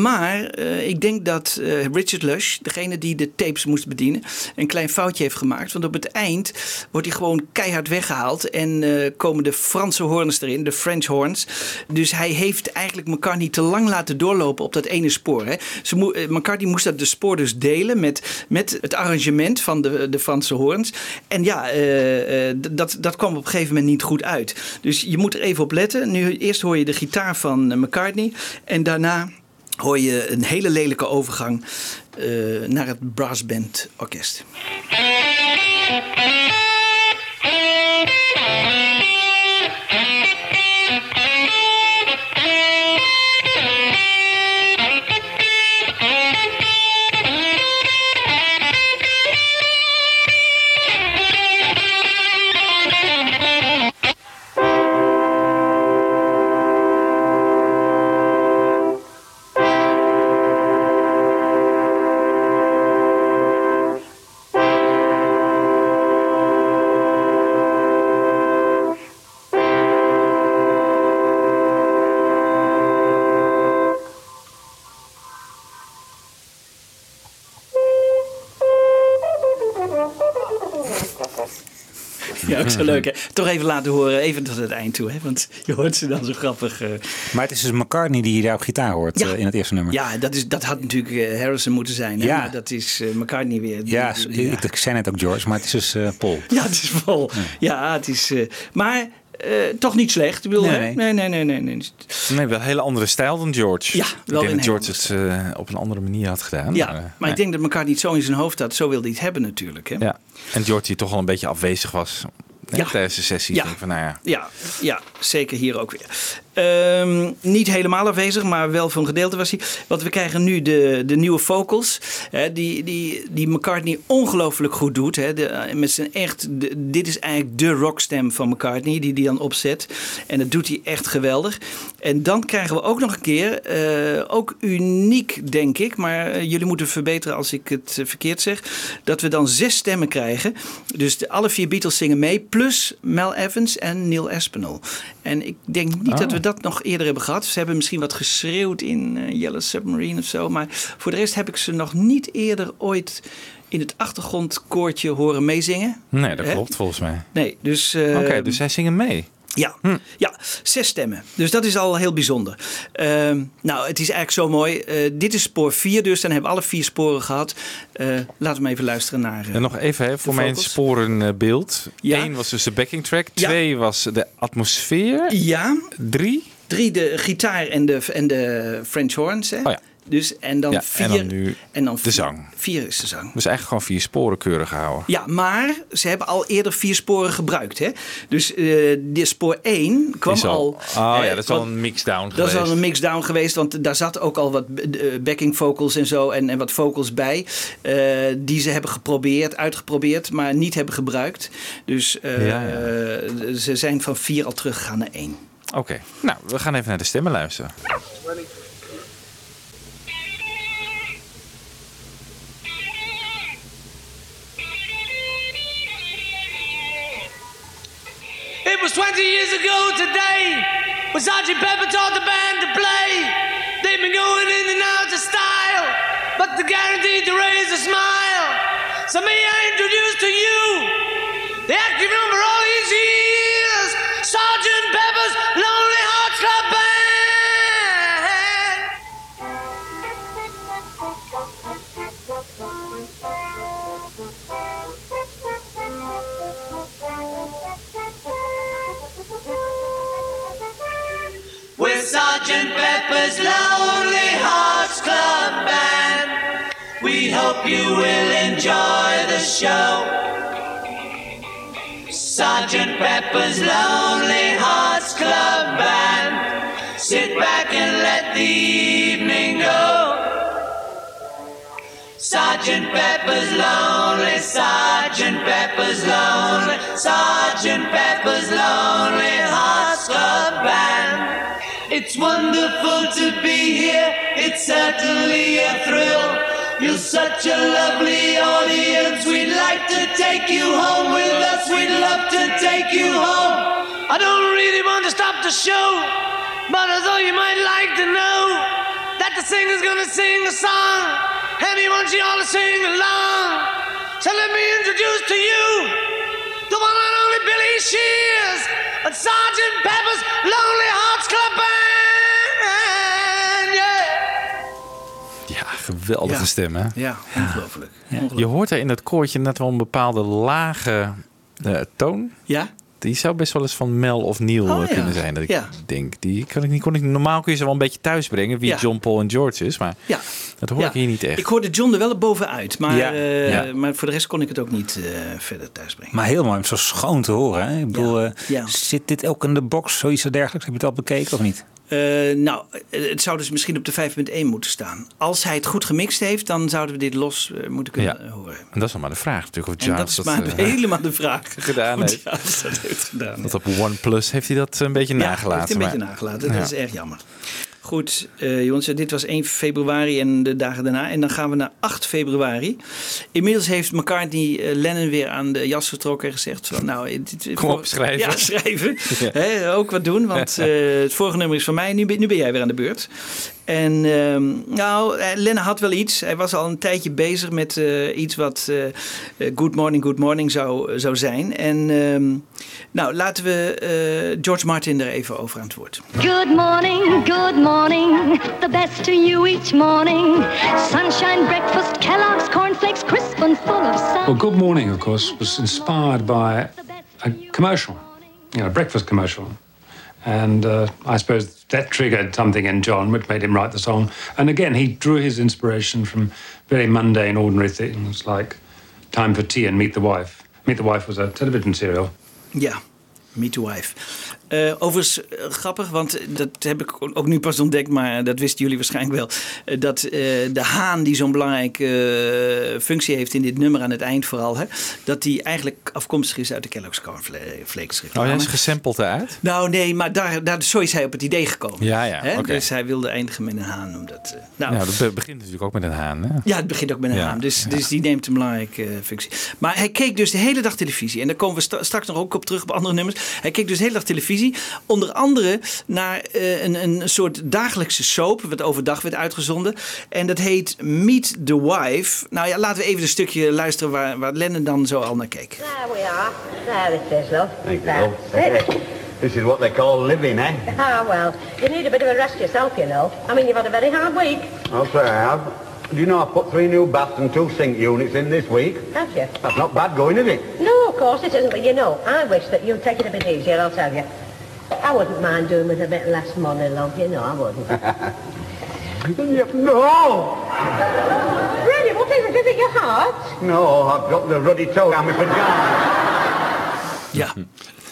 Maar ik denk dat Richard Lush, degene die de tapes moest bedienen, een klein foutje heeft gemaakt. Want op het eind wordt hij gewoon keihard weggehaald. En komen de Franse horns erin, de French horns. Dus hij heeft eigenlijk McCartney te lang laten doorlopen op dat ene spoor. Hè. Ze eh, McCartney moest dat de spoor dus delen met, met het arrangement van de, de Franse horns. En ja, eh, eh, dat, dat kwam op een gegeven moment niet goed uit. Dus je moet er even op letten. Nu, eerst hoor je de gitaar van McCartney. En daarna hoor je een hele lelijke overgang naar het brassband orkest. Zo leuk hè. Toch even laten horen, even tot het eind toe. Hè? Want je hoort ze dan zo grappig. eh. Maar het is dus McCartney die je daar op gitaar hoort Ja. eh, in het eerste nummer. Ja, dat, is, dat had natuurlijk eh, Harrison moeten zijn. Hè? Ja. Maar dat is eh, McCartney weer. Die- Ja, die- ik, ik zei net ook George, maar het is dus eh, Paul. Ja, het is vol. Ja, het is. eh, maar eh, toch niet slecht. Ik bedoel, Nee, nee. nee, nee, nee, nee. nee. Nee, wel een hele andere stijl dan George. Ja, ik wel denk een dat George het eh, op een andere manier had gedaan. Ja, maar, maar nee. ik denk dat McCartney het zo in zijn hoofd had. Zo wilde hij het hebben natuurlijk. Hè? Ja. En George die toch wel een beetje afwezig was Ja. tijdens de sessie. Ja. Van, nou ja, Ja, ja, zeker hier ook weer. Ehm, niet helemaal afwezig, maar wel voor een gedeelte was hij. Want we krijgen nu de, de nieuwe vocals. Hè, die, die, die McCartney ongelooflijk goed doet. Hè, de, met zijn echt, de- dit is eigenlijk de rockstem van McCartney, die die dan opzet. En dat doet hij echt geweldig. En dan krijgen we ook nog een keer, eh, ook uniek denk ik, maar eh, jullie moeten verbeteren als ik het eh, verkeerd zeg, dat we dan zes stemmen krijgen. Dus de, alle vier Beatles zingen mee, plus Mel Evans en Neil Aspinall. En ik denk niet Oh. dat we dat nog eerder hebben gehad. Ze hebben misschien wat geschreeuwd in eh, Yellow Submarine of zo. Maar voor de rest heb ik ze nog niet eerder ooit in het achtergrondkoortje horen meezingen. nee, dat Hè? klopt volgens mij. Nee, dus... eh, Oké, dus zij zingen mee. Ja, ja, zes stemmen. Dus dat is al heel bijzonder. Ehm, nou, het is eigenlijk zo mooi. Eh, dit is spoor 4, dus dan hebben we alle vier sporen gehad. Eh, laten we even luisteren naar. eh, En nog even hè, voor mijn sporenbeeld. Ja. Eén was dus de backing track. Ja. Twee was de atmosfeer. Ja. Drie? Drie, de gitaar en de, en de French horns. Hè? Oh ja. Dus, en dan Ja, vier. en dan nu en dan de vier- zang. Vier is de zang. Dus eigenlijk gewoon vier sporen keurig gehouden. Ja, maar ze hebben al eerder vier sporen gebruikt. Hè? Dus eh de spoor 1 kwam Is al. Oh eh, ja, dat is al een mixdown Dat geweest. is al een mixdown geweest, want daar zat ook al wat eh, backing vocals en zo en, en wat vocals bij. eh, die ze hebben geprobeerd, uitgeprobeerd, maar niet hebben gebruikt. Dus eh, Ja, ja. eh, ze zijn van vier al teruggegaan naar één. Oké, nou, we gaan even naar de stemmen luisteren. Was 20 years ago today when Sergeant Pepper taught the band to play. They've been going in and out of style, but they're guaranteed to raise a smile. So may I introduce to you the active number all these years, Sergeant Pepper's Lonely With Sergeant Pepper's Lonely Hearts Club Band, we hope you will enjoy the show. Sergeant Pepper's Lonely Hearts Club Band, sit back and let the evening go. Sergeant Pepper's lonely, Sergeant Pepper's lonely, Sergeant Pepper's lonely Hearts Club Band. It's wonderful to be here. It's certainly a thrill. You're such a lovely audience. We'd like to take you home with us. We'd love to take you home. I don't really want to stop the show, but I thought you might like to know that the singer's gonna sing a song, and he wants you all to sing along. So let me introduce to you the one and only Billy Shears and Sergeant Pepper's Lonely Hearts Club Band. Yeah. Ja, geweldige Ja. stem, hè? Ja, ongelooflijk. Je hoort er in dat koortje net wel een bepaalde lage eh, toon. Ja? Die zou best wel eens van Mel of Neil Oh, eh, ja. kunnen zijn. Dat ik Ja. denk, die kan ik niet, kon ik, normaal kun je ze wel een beetje thuis brengen. Wie Ja. John, Paul en George is. Maar Ja. dat hoor Ja. ik hier niet echt. Ik hoorde John er wel bovenuit, maar, Ja. eh, Ja. maar voor de rest kon ik het ook niet eh, verder thuisbrengen. Maar heel mooi om zo schoon te horen. Hè? Ik bedoel, Ja. zit dit ook in de box, zoiets dergelijks? Heb je het al bekeken of niet? Eh, nou, het zou dus misschien op de 5.1 moeten staan. Als hij het goed gemixt heeft, dan zouden we dit los eh, moeten kunnen Ja. horen. En dat is nog maar de vraag natuurlijk. Of En dat is maar eh, helemaal de vraag. gedaan heeft. Dat heeft gedaan. Want op OnePlus heeft hij dat een beetje Ja, nagelaten. heeft hij een beetje nagelaten. Dat is erg jammer. Goed, eh, jongens, dit was 1 februari en de dagen daarna. En dan gaan we naar 8 februari. Inmiddels heeft McCartney eh, Lennon weer aan de jas getrokken en gezegd: van, nou, dit- dit- Kom op, schrijven. Ja, schrijven. Ja. Ook wat doen, want eh, het vorige nummer is van mij. Nu ben jij weer aan de beurt. En ehm, nou, eh, Lennon had wel iets. Hij was al een tijdje bezig met eh, iets wat eh, eh, Good Morning, Good Morning zou, zou zijn. En ehm, nou, laten we eh, George Martin er even over aan het woord. Good morning, good morning. The best to you each morning. Sunshine breakfast, Kellogg's cornflakes, crisp and full of sun. Well, Good Morning, of course, was inspired by a commercial, you know, a breakfast commercial. And uh, I suppose that triggered something in John, which made him write the song. And again, he drew his inspiration from very mundane, ordinary things like Time for Tea and Meet the Wife. Meet the Wife was a television serial. Yeah, Meet the Wife. Eh, overigens eh, grappig, want dat heb ik ook nu pas ontdekt, maar dat wisten jullie waarschijnlijk wel. eh, dat de haan die zo'n belangrijke functie heeft in dit nummer aan het eind vooral, hè, dat die eigenlijk afkomstig is uit de Kellogg's Cornflakes. Oh, hij is gesampled eruit? Nou nee, maar daar, daar, zo is hij op het idee gekomen. Ja, ja, Hè? oké. Dus hij wilde eindigen met een haan. Omdat, nou, Nou, dat be- begint natuurlijk ook met een haan. Hè? ja, het begint ook met een Ja, haan. Dus, dus die neemt een belangrijke functie. Maar hij keek dus de hele dag televisie. En daar komen we straks nog ook op terug op andere nummers. Hij keek dus de hele dag televisie. Onder andere naar eh, een, een soort dagelijkse soap. Wat overdag werd uitgezonden. En dat heet Meet the Wife. Nou ja, laten we even een stukje luisteren waar, waar Lennon dan zo al naar keek. There we are. There it is, love. Thank you. This is what they call living, eh? Ah, well, you need a bit of a rest yourself, you know. I mean, you've had a very hard week, I'll say I have. Do you know I put three new baths and two sink units in this week? have you? That's not bad going, is it? No, of course it isn't, but you know, I wish that you'd take it a bit easier, I'll tell you. I wouldn't mind doing with a bit less money, love, you know, I wouldn't. no! really, what is it? Is it your heart? No, I've got the ruddy toe down my pajamas. Ja.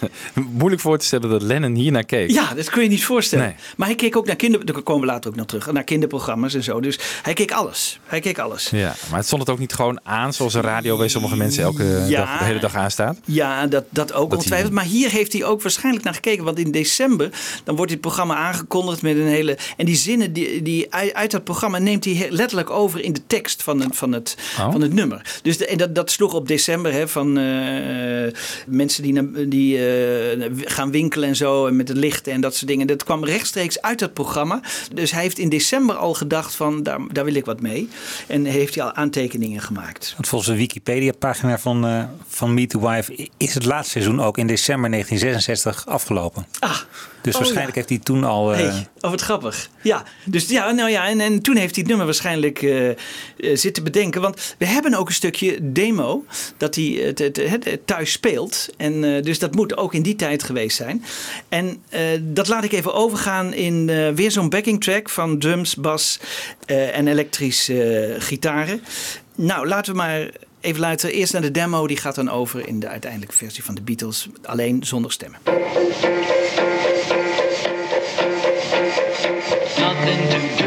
Moeilijk voor te stellen dat Lennon hier naar keek. Ja, dat kun je niet voorstellen. Nee. Maar hij keek ook naar kinder... Daar komen we later ook nog terug. Naar kinderprogramma's en zo. Dus hij keek alles. Hij keek alles. Ja, maar het stond het ook niet gewoon aan zoals een radio bij sommige mensen elke Ja. dag, de hele dag aanstaat. Ja, dat, dat ook Dat ongetwijfeld. Maar hier heeft hij ook waarschijnlijk naar gekeken. Want in december dan wordt dit programma aangekondigd met een hele... En die zinnen die, die uit, dat programma neemt hij letterlijk over in de tekst van het, van het, Oh. van het nummer. Dus de, en dat, dat sloeg op december hè, van eh, mensen die, naar- die eh, gaan winkelen en zo. En met het lichten en dat soort dingen. Dat kwam rechtstreeks uit dat programma. Dus hij heeft in december al gedacht van daar, daar wil ik wat mee. En heeft hij al aantekeningen gemaakt. Want volgens de Wikipedia-pagina van, eh, van Meet the Wife is het laatste seizoen ook in december 1966 afgelopen. Ah, Dus oh waarschijnlijk ja. heeft hij toen al. eh, Hey, oh, wat grappig. Ja, dus ja, nou ja, en, en toen heeft hij het nummer waarschijnlijk eh, eh, zitten bedenken. Want we hebben ook een stukje demo dat hij het, het, het, het thuis speelt. En dus dat moet ook in die tijd geweest zijn. En dat laat ik even overgaan in weer zo'n backing track van drums, bas en elektrische gitaren. Nou, laten we maar even luisteren. Eerst naar de demo, die gaat dan over in de uiteindelijke versie van de Beatles. Alleen zonder stemmen. Nothing to do to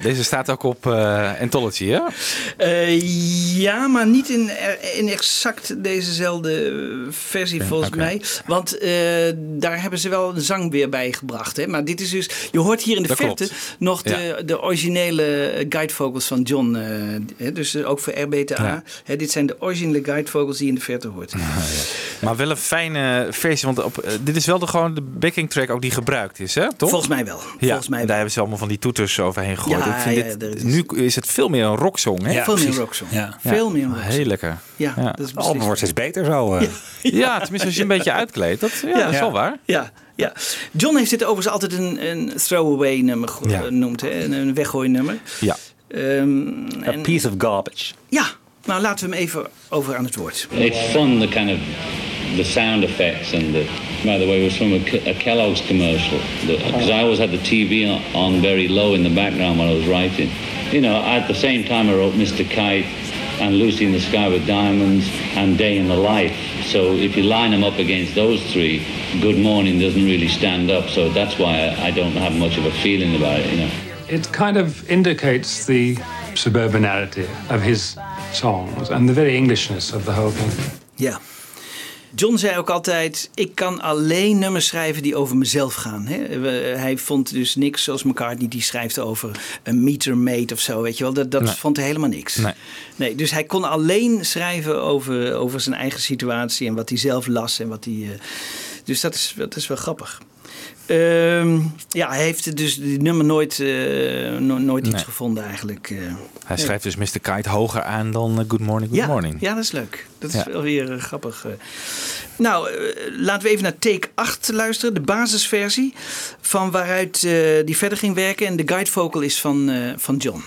Deze staat ook op eh, Anthology, hè? Eh, ja, maar niet in, in exact dezezelfde versie volgens mij. Want eh, daar hebben ze wel een zang weer bij gebracht. Hè? Maar dit is dus, je hoort hier in de Dat verte klopt. nog de, de originele guide vocals van John. eh, hè? dus eh, ook voor RBTA. Ja. Hè, dit zijn de originele guide vocals die je in de verte hoort. Maar wel een fijne versie, want op, eh, dit is wel de, gewoon de backing track ook die gebruikt is, hè? Toch? Volgens mij wel. Ja, Volgens mij daar hebben ze allemaal van die toeters overheen gegooid. Ja, Ik vind ja, dit, is- nu is het veel meer een rocksong, hè? Ja, veel meer Precies. rocksong. Ja. Veel meer een rocksong. Heel lekker. Ja, dat is Het album wordt steeds beter zo. eh. Ja, tenminste als je een beetje uitkleedt. Dat, ja, dat is wel waar. Ja, ja. John heeft dit overigens altijd een, een throwaway nummer ge- Ja. genoemd. Hè? Een, een weggooi nummer. Ja. Ehm, A en- piece of garbage. ja, nou laten we hem even over aan het woord. It's fun, the kind of the sound effects and the. By the way, it was from a, Ke- a Kellogg's commercial because I always had the TV on, on very low in the background when I was writing. You know, at the same time I wrote Mr. Kite and Lucy in the Sky with Diamonds and Day in the Life. So if you line them up against those three, Good Morning doesn't really stand up. So that's why I, I don't have much of a feeling about it. You know. It kind of indicates the suburbanality of his songs and the very Englishness of the whole thing. Ja. John zei ook altijd: Ik kan alleen nummers schrijven die over mezelf gaan. Hè? Hij vond dus niks zoals McCartney, die schrijft over een meter mate of zo. Weet je wel, dat, dat Nee. vond hij helemaal niks. Nee. Nee, dus hij kon alleen schrijven over, over zijn eigen situatie en wat hij zelf las. En wat hij, eh, dus dat is, dat is wel grappig. Ehm, ja, hij heeft dus die nummer nooit, eh, no- nooit iets gevonden eigenlijk. eh. Hij schrijft dus Mr. Kite hoger aan dan eh, Good Morning, Good ja, Morning. Ja, dat is leuk. Dat is Ja. wel weer grappig. Nou, laten we even naar take 8 luisteren. De basisversie van waaruit die verder ging werken. En de guide vocal is van, van John.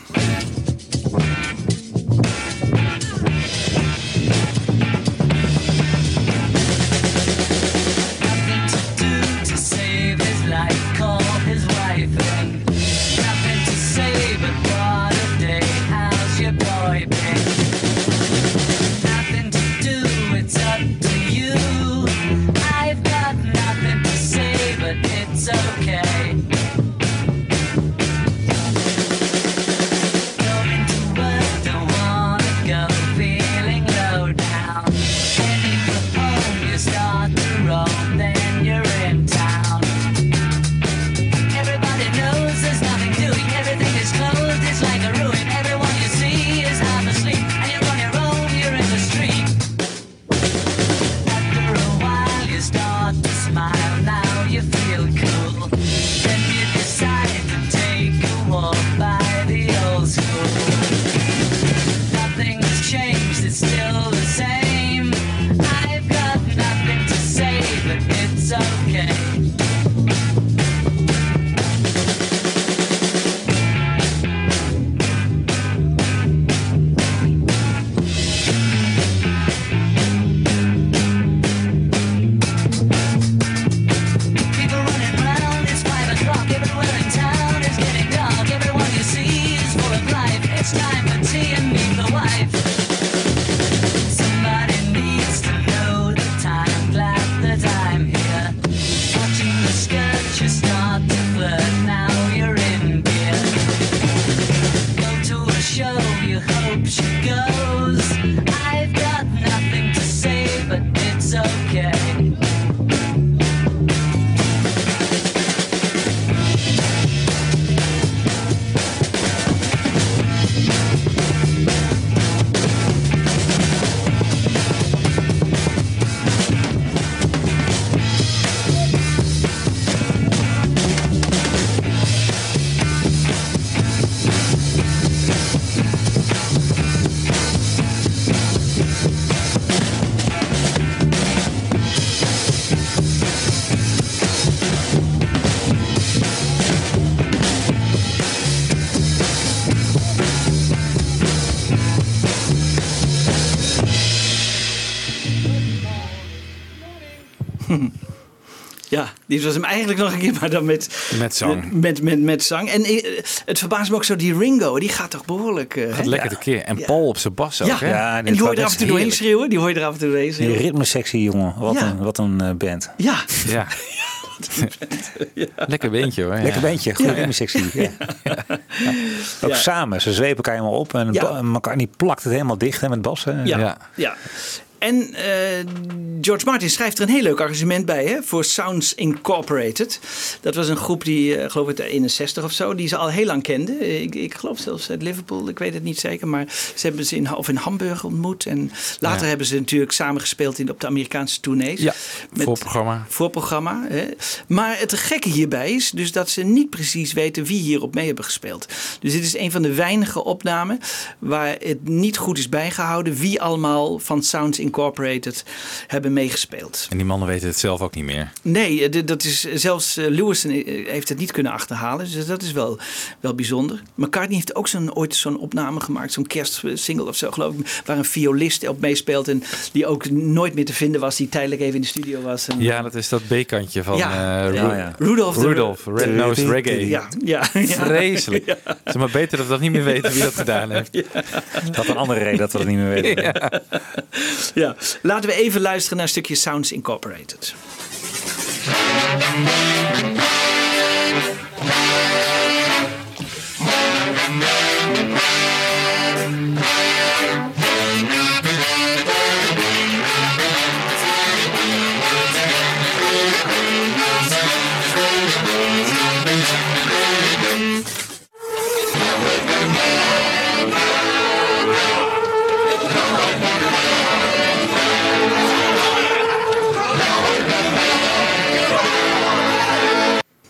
Dit was hem eigenlijk nog een keer, maar dan met, Met zang. Met, met, met, zang. En eh, het verbaast me ook zo, die Ringo, die gaat toch behoorlijk... eh, Gaat hè? lekker Ja. tekeer. En Ja. Paul op zijn bas ook, Ja, hè? en die hoor je er af en toe doorheen schreeuwen. Die hoor je er af en toe doorheen Die schreeuwen. ritmesectie, jongen. Wat Ja. een, wat een eh, band. Ja, Ja. Lekker beentje hoor. Lekker Ja. beentje, goede Ja. ritmesectie. Ja. Ook Ja. samen, ze zwepen elkaar helemaal op en Ja. elkaar niet plakt het helemaal dicht hè, met Bas. hè. Ja, ja. En eh, George Martin schrijft er een heel leuk arrangement bij hè, voor Sounds Incorporated. Dat was een groep die, eh, geloof ik, uit 61 of zo, die ze al heel lang kenden. Eh, Ik, ik geloof zelfs uit Liverpool, ik weet het niet zeker. Maar ze hebben ze in, of in Hamburg ontmoet. En later Ja. hebben ze natuurlijk samen gespeeld in, op de Amerikaanse tournees. Ja, Met- voorprogramma. Voorprogramma. Hè. Maar het gekke hierbij is dus dat ze niet precies weten wie hierop mee hebben gespeeld. Dus dit is een van de weinige opnamen waar het niet goed is bijgehouden wie allemaal van Sounds Incorporated hebben meegespeeld. En die mannen weten het zelf ook niet meer. Nee, eh, dat is, zelfs eh, Lewison eh, heeft het niet kunnen achterhalen. Dus dat is wel, wel bijzonder. McCartney heeft ook zo'n, ooit zo'n opname gemaakt. Zo'n kerstsingle of zo geloof ik. Waar een violist op meespeelt. En die ook nooit meer te vinden was. Die tijdelijk even in de studio was. En, Ja, dat is dat B-kantje van Ja, eh, ja, Ru- ja. Rudolph de- Rudolph, Red Nosed Reggae. Ja, ja, ja. Vreselijk. Ja. Het is maar beter dat we dat niet meer weten wie dat gedaan heeft. Dat een andere reden dat we dat niet meer weten. Laten we even luisteren naar een stukje Sounds Incorporated.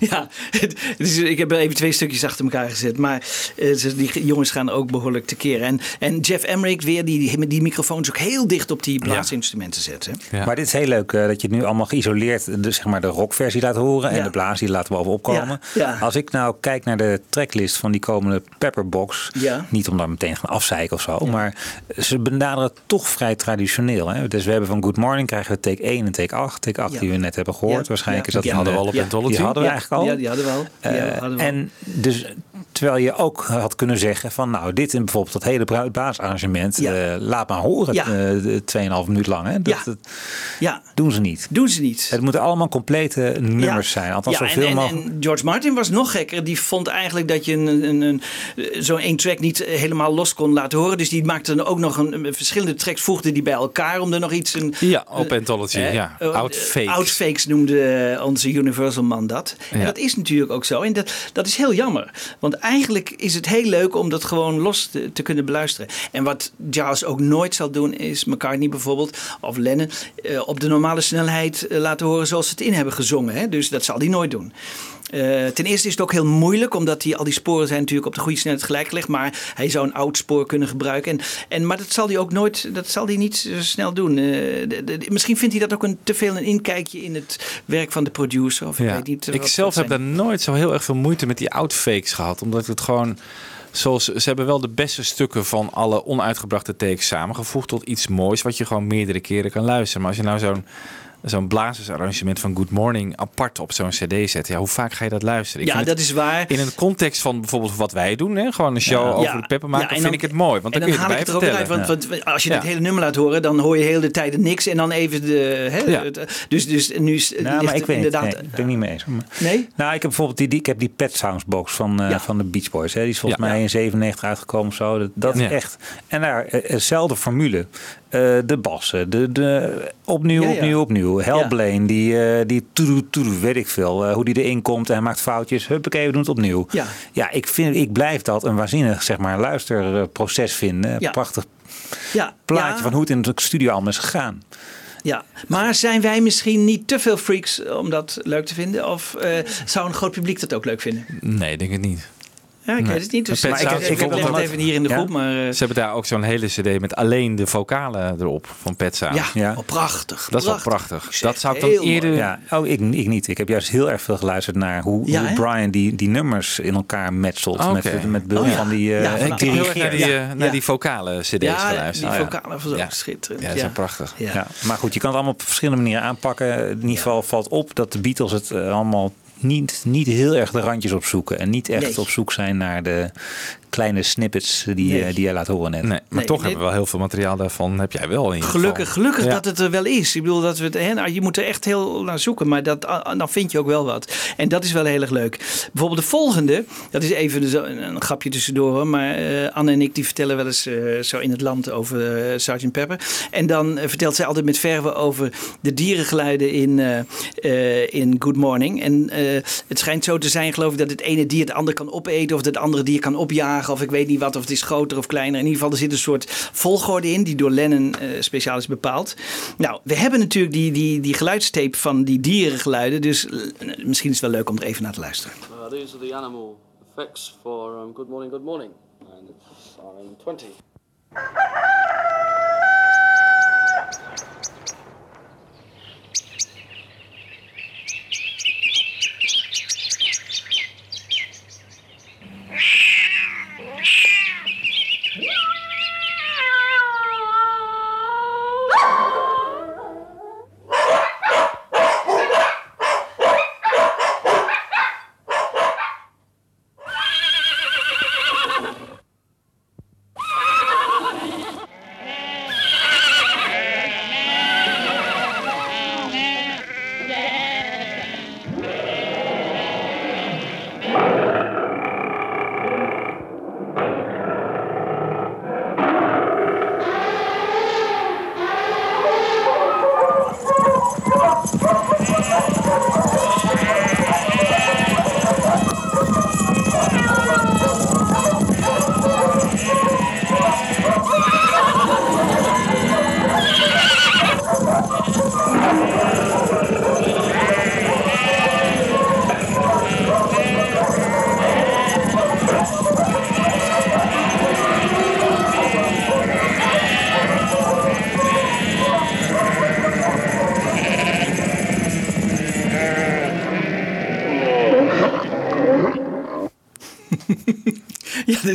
Ja, is, ik heb er even twee stukjes achter elkaar gezet. Maar eh, die jongens gaan ook behoorlijk tekeer. En, en Jeff Emmerich weer die, met die microfoons ook heel dicht op die blaasinstrumenten zet. Hè? Maar dit is heel leuk eh, dat je het nu allemaal geïsoleerd, de, zeg maar de rockversie laat horen en Ja. de blaas die laten we bovenop komen. Ja, ja. Als ik nou kijk naar de tracklist van die komende Pepperbox, Ja. niet om daar meteen te gaan afzeiken of zo, maar ze benaderen het toch vrij traditioneel. Hè? Dus we hebben van Good Morning krijgen we take 1 en take 8. Take 8 Ja. die we net hebben gehoord. Ja. Waarschijnlijk Ja. is dat Die hadden we al op Anthology. Die hadden we Ja. Eigenlijk al. Ja, die hadden we al. Die Eh, hadden we al. en dus terwijl je ook had kunnen zeggen van nou dit in bijvoorbeeld dat hele bruidbaasarrangement Ja. eh, laat maar horen Ja. eh, de 2,5 minuut lang. Hè? Dat, Ja. dat Ja, doen ze niet. doen ze niet. Het moeten allemaal complete nummers Ja. zijn. Althans Ja, en, zoveel en, mogelijk. en George Martin was nog gekker. Die vond eigenlijk dat je een, een, een, zo'n één track niet helemaal los kon laten horen. Dus die maakte dan ook nog een, een- verschillende tracks, voegde die bij elkaar om er nog iets... Een, Ja, op Anthology. eh, ja. eh, Outfakes. Outfakes noemde eh, onze Universal man dat. En dat is natuurlijk ook zo. En dat, dat is heel jammer. Want eigenlijk is het heel leuk om dat gewoon los te, kunnen beluisteren. En wat Jazz ook nooit zal doen is McCartney bijvoorbeeld of Lennon eh, op de normale snelheid eh, laten horen zoals ze het in hebben gezongen. Hè? Dus dat zal hij nooit doen. Eh, ten eerste is het ook heel moeilijk, omdat die, al die sporen zijn natuurlijk op de goede snelheid gelijk gelegd. Maar hij zou een oud spoor kunnen gebruiken. En, en, maar dat zal hij ook nooit, dat zal hij niet zo snel doen. Eh, de- de- misschien vindt hij dat ook een, te veel een inkijkje in het werk van de producer. Of ik weet niet. eh, Ik zelf heb daar nooit zo heel erg veel moeite met die outfakes gehad. Omdat ik het gewoon... Zoals, ze hebben wel de beste stukken van alle onuitgebrachte takes samengevoegd tot iets moois wat je gewoon meerdere keren kan luisteren. Maar als je nou zo'n zo'n blazersarrangement van Good Morning apart op zo'n cd zet, ja, hoe vaak ga je dat luisteren? Ik Ja, dat het is waar. In een context van bijvoorbeeld wat wij doen, hè, gewoon een show Ja. over Ja. de pepper maken, Ja, en vind dan- ik het mooi. Want en dan, dan kun je haal ik erbij het er ook weer vertellen. uit. Want, want als je Ja. het hele nummer laat horen, dan hoor je heel de tijd niks. En dan even de. Hè, Ja. het- Dus, dus nu is Nou, maar ik het weet inderdaad. Nee, ik ben het niet mee eens. Maar- Nee? Nou, ik heb bijvoorbeeld die, die, ik heb die Pet Sounds box van, eh, Ja. van de Beach Boys. Hè. Die is volgens Ja. mij in 97 uitgekomen of zo. Dat, dat Ja. is echt. En daar, eh, dezelfde formule. Eh, de bassen, de, de, opnieuw, Ja, ja. opnieuw, opnieuw. Hal Blaine, die, eh die toedoe, toedoe, weet ik veel. eh, hoe die erin komt en maakt foutjes. Huppakee, we doen het opnieuw. Ja. ja ik, vind, ik blijf dat een waanzinnig zeg maar, luisterproces vinden. Ja. Prachtig Ja, plaatje ja, van hoe het in de studio allemaal is gegaan. Ja, maar zijn wij misschien niet te veel freaks om dat leuk te vinden? Of eh, zou een groot publiek dat ook leuk vinden? Nee, denk het niet. Ja, ik Nee. weet het niet. Dus Maar ik, leg het even hier in de Ja? groep. Maar, eh, Ze hebben daar ook zo'n hele cd met alleen de vocalen erop van Pet Sounds. ja, Ja. oh, prachtig. Dat is wel prachtig. Dat zou ik dan eerder... Ja, oh, ik, ik niet. Ik heb juist heel erg veel geluisterd naar hoe, Ja? Brian die, die nummers in elkaar metselt. Met, met behulp Oh, ja. van die uh, Ja, Ik heb heel erg naar die, Ja. eh, naar Ja. die vocale cd's Ja, geluisterd. die Oh, vocalen was ook Ja. schitterend. Ja, dat is wel prachtig. Ja. Ja, maar goed, je kan het allemaal op verschillende manieren aanpakken. In ieder geval valt op dat de Beatles het allemaal niet, niet heel erg de randjes opzoeken. En niet echt Nee. op zoek zijn naar de kleine snippets die, Nee. eh, die jij laat horen net. Nee, maar Nee, toch nee. hebben we wel heel veel materiaal daarvan. Heb jij wel in Gelukkig, geval. gelukkig Ja. dat het er wel is. Ik bedoel, dat we het, hè, nou, je moet er echt heel naar zoeken, maar dat, ah, dan vind je ook wel wat. En dat is wel heel erg leuk. Bijvoorbeeld de volgende, dat is even zo- een, een grapje tussendoor, maar eh, Anne en ik die vertellen wel eens eh, zo in het land over Sgt. Pepper. En dan vertelt zij altijd met verve over de dierengeluiden in, eh, eh, in Good Morning. En eh, het schijnt zo te zijn, geloof ik, dat het ene dier het andere kan opeten of dat het andere dier kan opjagen of ik weet niet wat, of het is groter of kleiner. In ieder geval, er zit een soort volgorde in die door Lennon eh, speciaal is bepaald. Nou, we hebben natuurlijk die, die, die geluidstape van die dierengeluiden, dus eh, misschien is het wel leuk om er even naar te luisteren. Uh, these are the animal effects for um, Good Morning, Good Morning. And it's RM20.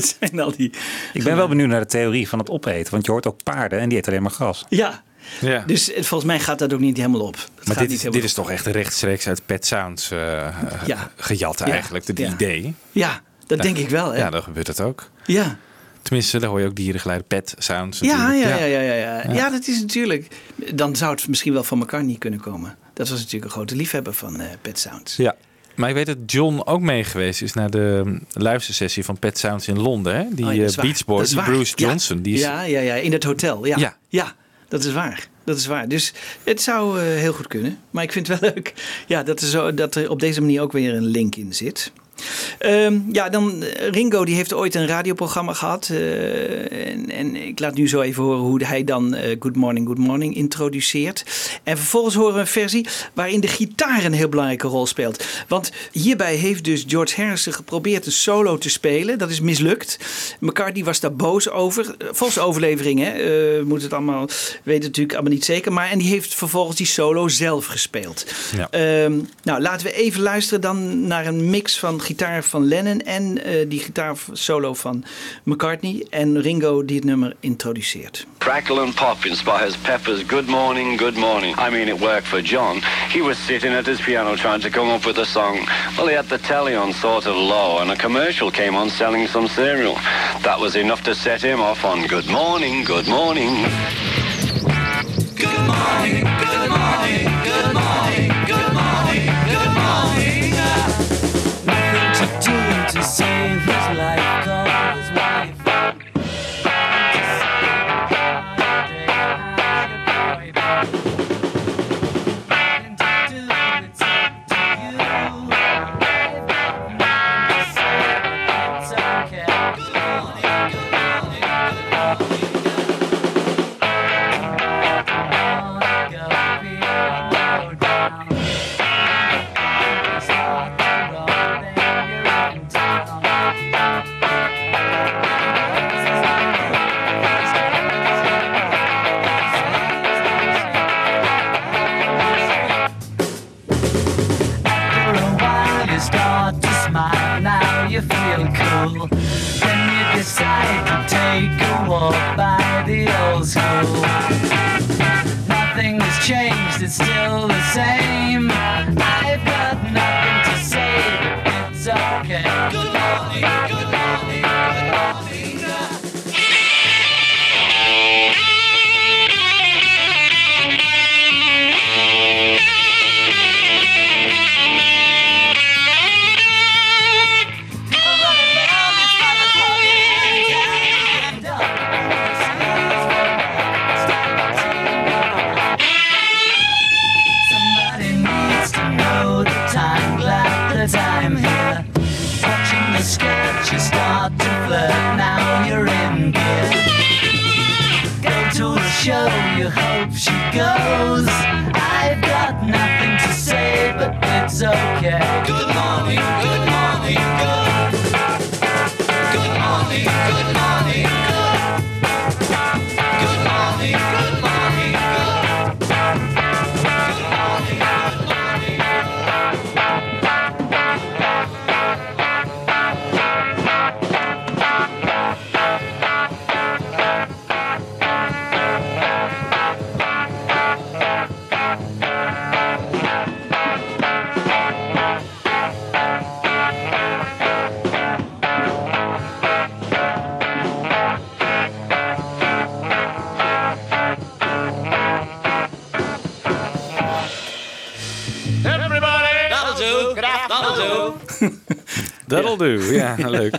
Dit zijn al die. Ik ben wel benieuwd naar de theorie van het opeten. Want je hoort ook paarden en die eten alleen maar gras. Ja. Ja. Dus eh, volgens mij gaat dat ook niet helemaal op. Dat Maar gaat dit, niet is- helemaal dit is toch echt rechtstreeks uit Pet Sounds eh, Ja. gejat Ja. eigenlijk, het Ja. idee. Ja, dat Ja. denk ik wel. Hè? Ja, dan gebeurt dat ook. Ja. Tenminste, daar hoor je ook dierengeluiden, pet sounds. Ja, ja, natuurlijk. ja, ja, ja, ja. Ja. Ja, dat is natuurlijk. Dan zou het misschien wel van elkaar niet kunnen komen. Dat was natuurlijk een grote liefhebber van eh, Pet Sounds. Ja. Maar ik weet dat John ook mee geweest is naar de mm, luistersessie van Pet Sounds in Londen. Hè? Die Oh ja, dat. Beach Dat. Bruce Ja. Johnson. Die is, Ja, ja, ja, in het hotel. Ja. Ja. ja. dat is waar. Dat is waar. Dus het zou eh, heel goed kunnen. Maar ik vind het wel leuk ja, dat, er zo, dat er op deze manier ook weer een link in zit. Ehm, ja, dan eh, Ringo die heeft ooit een radioprogramma gehad. eh, en, en ik laat nu zo even horen hoe hij dan eh, Good Morning, Good Morning introduceert. En vervolgens horen we een versie waarin de gitaar een heel belangrijke rol speelt. Want hierbij heeft dus George Harrison geprobeerd een solo te spelen. Dat is mislukt. McCartney was daar boos over. Volgens de overlevering, hè. eh, we moeten het allemaal weten natuurlijk allemaal niet zeker. Maar en die heeft vervolgens die solo zelf gespeeld. Ja. Ehm, nou, laten we even luisteren dan naar een mix van gitaar van Lennon en eh, die gitaar solo van McCartney. En Ringo die het nummer introduceert. Crackle and pop inspires Pepper's Good Morning, Good Morning. I mean, it worked for John. He was sitting at his piano trying to come up with a song. Well, he had the telly on sort of low, and a commercial came on selling some cereal. That was enough to set him off on Good Morning, Good Morning. Good morning, good morning, good morning, to save Ja, leuk.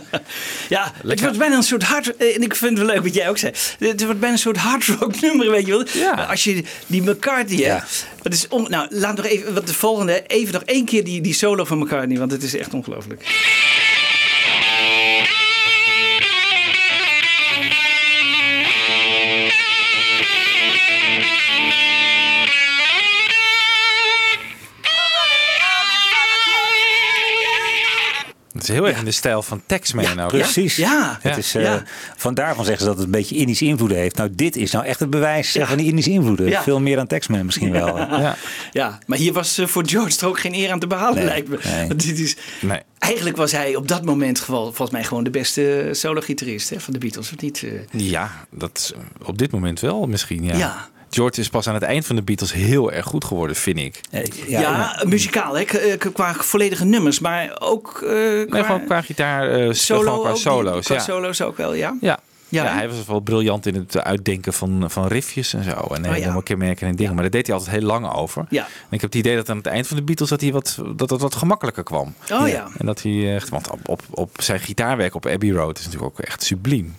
Ja, het wordt bijna een soort hard... eh, En ik vind het wel leuk wat jij ook zei. Het wordt bijna een soort hard rock nummer, weet je wel. Ja. Als je die McCartney... hè, Dat is on, nou, laat nog even... Wat de volgende... Even nog één keer die, die solo van McCartney. Want het is echt ongelooflijk. Het is heel erg in de stijl van ook. hè? Precies. Ja. Het is, eh, Ja. Van daarvan zeggen ze dat het een beetje Indische invloeden heeft. Nou, dit is nou echt het bewijs eh, van die Indische invloeden. Ja. Veel meer dan Texman misschien wel. Ja. Ja. maar hier was eh, voor George toch ook geen eer aan te behalen, Nee, lijkt me. nee. Want dit is, Nee. Eigenlijk was hij op dat moment gewoon, volgens mij gewoon de beste solo-gitarist hè, van de Beatles, of niet? eh? Ja, dat is op dit moment wel misschien. Ja. Ja. George is pas aan het eind van de Beatles heel erg goed geworden, vind ik. Ja, muzikaal, hè, eh, qua volledige nummers, maar ook eh, Nee, qua gewoon qua gitaar, eh, solo, gewoon qua ook, solo's. Qua ja. solo's ook wel, ja. Ja. Ja, hij was wel briljant in het uitdenken van, van riffjes en zo. En Oh, ja. helemaal kenmerken en dingen. Maar daar deed hij altijd heel lang over. Ja. En ik heb het idee dat aan het eind van de Beatles dat hij wat, dat het wat gemakkelijker kwam. Oh, ja. En dat hij echt, want op, op, op zijn gitaarwerk op Abbey Road is natuurlijk ook echt subliem.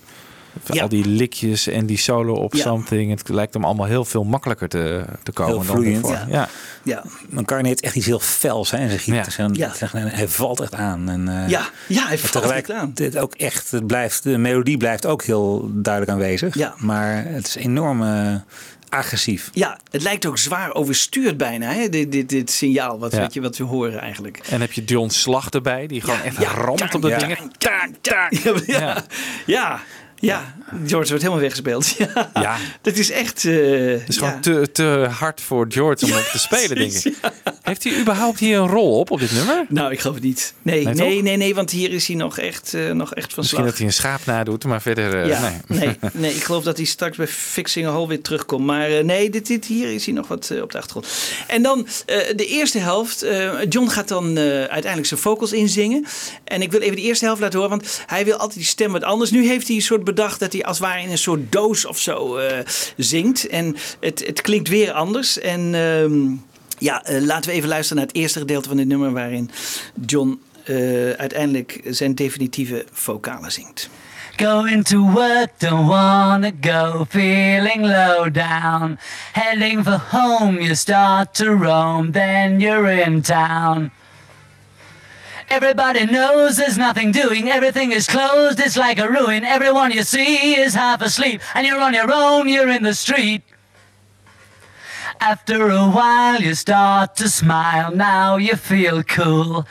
Ja. Al die likjes en die solo op Ja. something. Het lijkt hem allemaal heel veel makkelijker te, te komen Heel dan vloeiend. daarvoor. Ja. Ja. Ja. McCartney heeft echt iets heel fels hè, zijn gitaar. Ja. Zijn- Ja. zijn- Hij valt echt aan. En, eh, Ja, ja, hij valt tegelijk echt aan. Dit ook echt, het blijft, de melodie blijft ook heel duidelijk aanwezig. Ja. Maar het is enorm eh, agressief. Ja, het lijkt ook zwaar overstuurd bijna, hè? Dit, dit, dit signaal wat, Ja. weet je, wat we horen eigenlijk. En heb je John Slag erbij, die gewoon echt ja, ramt op dat ja. ding. Ja, ja, ja. George wordt helemaal weggespeeld. Ja, Ja. dat is echt... eh, Het is ja. gewoon te, te hard voor George om op te spelen, denk ik. Heeft hij überhaupt hier een rol op, op dit nummer? Nou, ik geloof het niet. Nee, Nee, nee, nee, nee, want hier is hij nog echt, eh, nog echt van Misschien slag. dat hij een schaap nadoet, maar verder eh, nee. nee. nee, ik geloof dat hij straks bij Fixing a Hole weer terugkomt. Maar nee, dit, dit, hier is hij nog wat op de achtergrond. En dan de eerste helft. John gaat dan uiteindelijk zijn vocals inzingen. En ik wil even de eerste helft laten horen, want hij wil altijd die stem wat anders. Nu heeft hij een soort bedacht dat hij als het ware in een soort doos of zo eh, zingt. En het, het klinkt weer anders. En ehm, ja, eh, laten we even luisteren naar het eerste gedeelte van dit nummer waarin John eh, uiteindelijk zijn definitieve vocalen zingt. Going to work, don't wanna go, feeling low down. Heading for home, you start to roam, then you're in town. Everybody knows there's nothing doing, everything is closed, it's like a ruin. Everyone you see is half asleep, and you're on your own, you're in the street. After a while, you start to smile. Now you feel cool.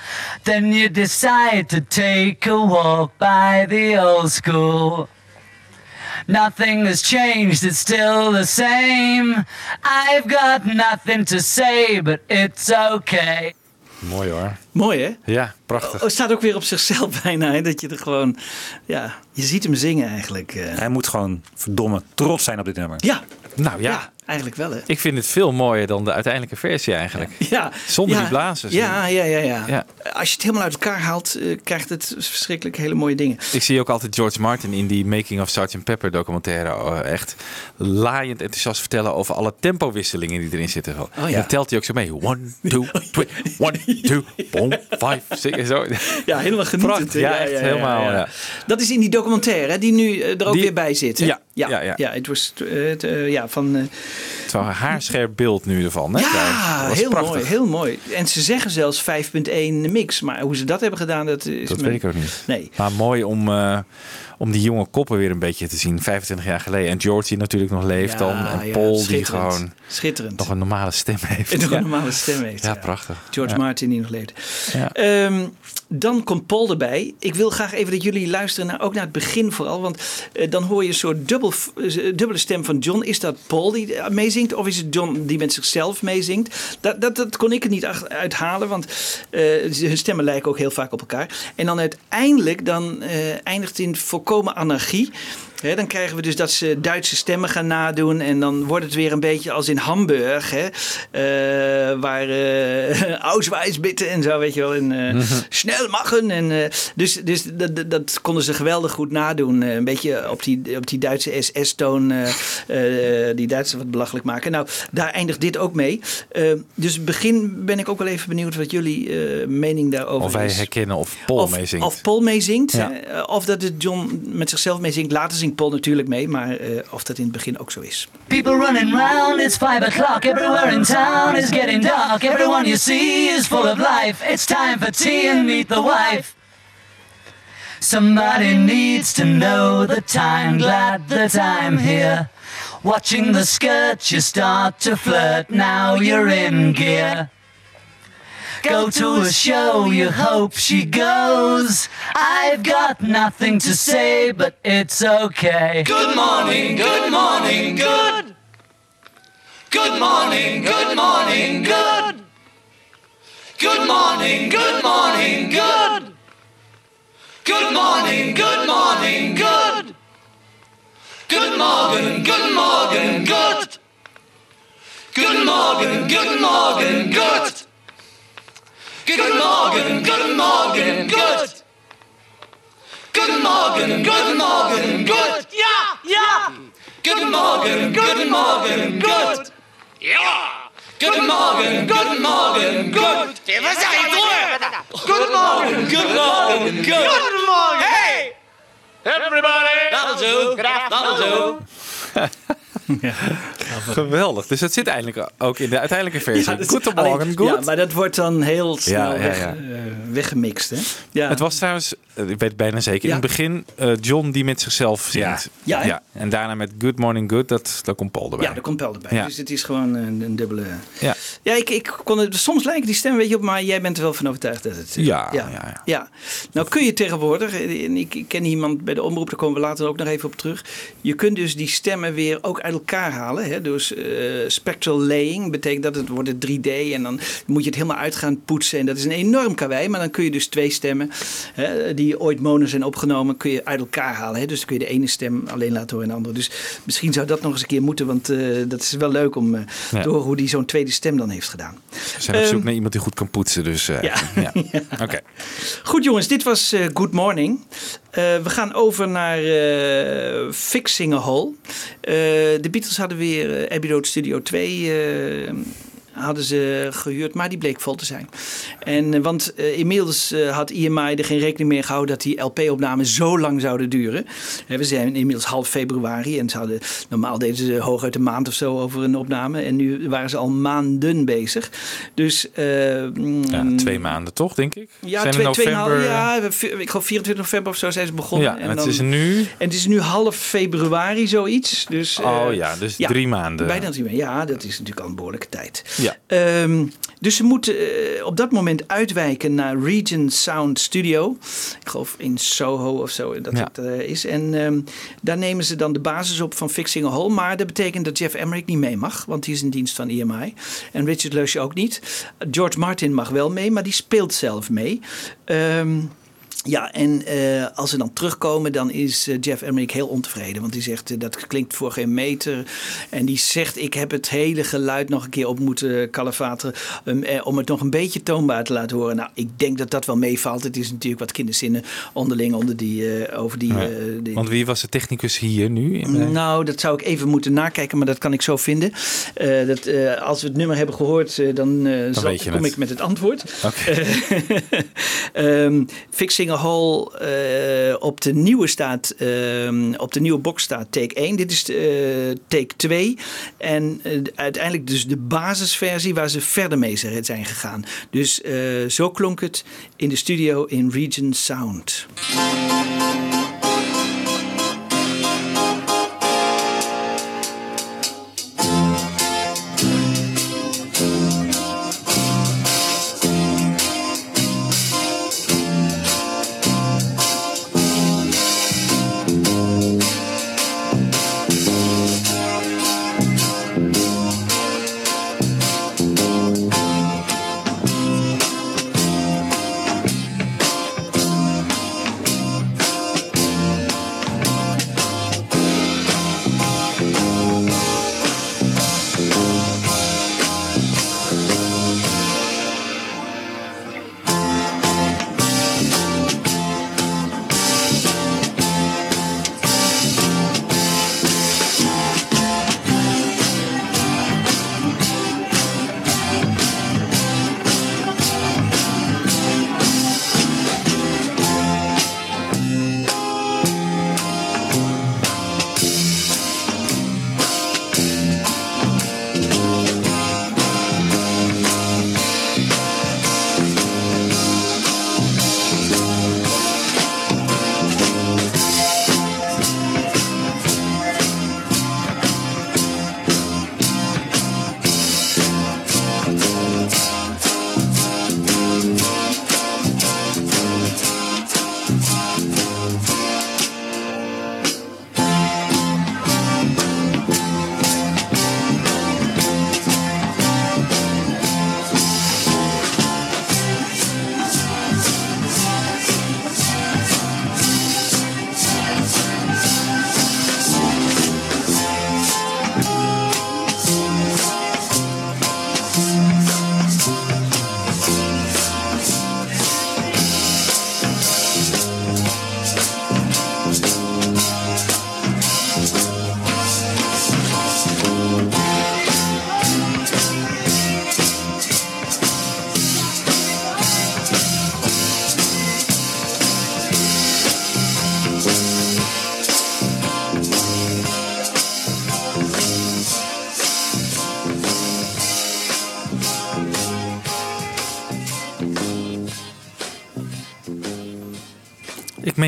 Then you decide to take a walk by the old school. Nothing has changed, it's still the same. I've got nothing to say, but it's okay. Mooi hoor. Mooi hè? Ja, prachtig. Oh, het staat ook weer op zichzelf bijna. Hè? Dat je er gewoon, ja, je ziet hem zingen eigenlijk. eh. Hij moet gewoon verdomme trots zijn op dit nummer. Ja, Nou ja, Eigenlijk wel, hè? Ik vind het veel mooier dan de uiteindelijke versie eigenlijk. Ja. Zonder ja, die blazers. Ja, ja, ja, ja, Ja. Als je het helemaal uit elkaar haalt, eh, krijgt het verschrikkelijk hele mooie dingen. Ik zie ook altijd George Martin in die Making of Sgt. Pepper documentaire eh, echt laaiend enthousiast vertellen over alle tempowisselingen die erin zitten. Oh ja. En dan telt hij ook zo mee. One, two, three, one, two, boom, five, six. Zo. Ja, helemaal genietend. Prachtig, ja, echt helemaal, ja. Dat is in die documentaire hè, die nu eh, er ook Die- weer bij zit. Hè? Ja, ja, ja, ja. het was ja, van... Het was een haarscherp beeld nu ervan. Hè? ja, heel prachtig. mooi, heel mooi. En ze zeggen zelfs 5.1 mix. Maar hoe ze dat hebben gedaan, dat is... Dat weet ik ook niet. Nee. Maar mooi om, eh, om die jonge koppen weer een beetje te zien. 25 jaar geleden. En George die natuurlijk nog leeft Ja, dan. En ja, Paul die gewoon Schitterend. nog een normale stem heeft. En nog Ja. een normale stem heeft. Ja, prachtig. George. Martin die nog leed. Ja. Ehm, dan komt Paul erbij. Ik wil graag even dat jullie luisteren naar, ook naar het begin vooral. Want eh, dan hoor je een soort dubbel, eh, dubbele stem van John. Is dat Paul die eh, meezingt? Of is het John die met zichzelf meezingt? Dat, dat, dat kon ik er niet uithalen. Want hun stemmen lijken ook heel vaak op elkaar. En dan uiteindelijk dan, eindigt in volkomen anarchie. Dan krijgen we dus dat ze Duitse stemmen gaan nadoen. En dan wordt het weer een beetje als in Hamburg. Hè, eh, waar eh Auschwitz bitten en zo, weet je wel. En Mhm. snel machen. En, dus dus dat, dat, konden ze geweldig goed nadoen. Een beetje op die, op die Duitse SS-toon. die Duitsers wat belachelijk maken. Nou, daar eindigt dit ook mee. Dus begin ben ik ook wel even benieuwd wat jullie mening daarover Of wij is. herkennen of Paul meezingt. Of Paul meezingt. Ja. eh, Of dat het John met zichzelf meezingt. Later zingt Natuurlijk mee. Maar eh, of dat in het begin ook zo is. People running round, it's five o'clock. Everywhere in town is getting dark. Everyone you see is full of life. It's time for tea and meet the wife. Somebody needs to know the time, glad that I'm here. Watching the skirt, you start to flirt. Now you're in gear. Go to a show, you hope she goes. I've got nothing to say, but it's okay. Good morning, good morning, good. Good morning, good morning, good. Good morning, good morning, good. Good morning, good morning, good. Good morning, good morning, good. Good morning, good morning, good. Good morning, good morning, good. Good morning, good morning, good. Yeah, yeah. Good morning, good morning, good. Yeah. Good morning, good morning, good. Det var så i går. Guten Morgen, guten Morgen, gut. Hey. Everybody. That'll do. That'll do. Geweldig. Dus dat zit eigenlijk ook in de uiteindelijke versie. Ja, dat alleen- goed. Ja, maar dat wordt dan heel snel Ja, weg, eh, weggemixt. Hè? Ja. Het was trouwens, eh, ik weet het bijna zeker, in het begin eh, John die met zichzelf zingt. Ja. Ja? En daarna met Good Morning Good, dat, daar komt Paul erbij. Ja, daar komt Paul erbij. Dus het is gewoon een, een dubbele... Ja. Ja, ik, ik kon het, soms lijken die stemmen, weet je op, maar jij bent er wel van overtuigd dat het... Ja, ja, ja, ja. Nou kun je tegenwoordig, en ik, ik ken iemand bij de omroep, daar komen we later ook nog even op terug. Je kunt dus die stemmen weer ook uit elkaar halen. Hè? Dus eh, spectral laying betekent dat het wordt het 3D en dan moet je het helemaal uit gaan poetsen. En dat is een enorm karwei, maar dan kun je dus twee stemmen hè, die ooit mono zijn opgenomen, kun je uit elkaar halen. Hè? Dus dan kun je de ene stem alleen laten horen en de andere. Dus misschien zou dat nog eens een keer moeten, want eh, dat is wel leuk om Ja. te horen hoe die zo'n tweede stem dan heeft gedaan. We zijn op zoek Ehm, naar iemand die goed kan poetsen. Dus, Ja. ja. Oké. Goed jongens, dit was Good Morning. Eh, we gaan over naar Fixing a Hole. De Beatles hadden weer eh, Abbey Road Studio 2 eh, hadden ze gehuurd, maar die bleek vol te zijn. En, eh, want eh, inmiddels eh, had IMI er geen rekening mee gehouden dat die LP-opnamen zo lang zouden duren. We zijn inmiddels half februari en ze hadden, normaal deden ze hooguit een maand of zo over een opname. En nu waren ze al maanden bezig. Dus, eh, Ja, twee maanden toch, denk ik? ja, Zijn twee, november... ja, we- ik geloof 24 november of zo zijn ze begonnen. Ja, en het is nu... En het is nu half februari zoiets. Dus, Oh ja, dus drie maanden. Bijna drie maanden. Ja, dat is natuurlijk al een behoorlijke tijd. Ja. Ehm, dus ze moeten eh, op dat moment uitwijken naar Regent Sound Studio. Ik geloof in Soho of zo dat Ja. het eh, is. En ehm, daar nemen ze dan de basis op van Fixing a Hole. Maar dat betekent dat Jeff Emmerich niet mee mag. Want die is in dienst van EMI. En Richard Leusje ook niet. George Martin mag wel mee, maar die speelt zelf mee. Ehm, Ja, en eh, als ze dan terugkomen, dan is eh, Jeff Emmerich heel ontevreden. Want die zegt, eh, dat klinkt voor geen meter. En die zegt, ik heb het hele geluid nog een keer op moeten kalefateren... Um, eh, om het nog een beetje toonbaar te laten horen. Nou, ik denk dat dat wel meevalt. Het is natuurlijk wat kinderzinnen onderling onder die, over die... Ja. die- Want wie was de technicus hier nu? nou, dat zou ik even moeten nakijken, maar dat kan ik zo vinden. Dat, als we het nummer hebben gehoord, eh, dan, zal- kom het. ik met het antwoord. Oké. Eh, ehm, Fixing Hole eh, op de nieuwe staat, ehm, op de nieuwe box staat take 1. Dit is eh, take 2. En eh, uiteindelijk dus de basisversie waar ze verder mee zijn gegaan. Dus zo klonk het in de studio in Region Sound.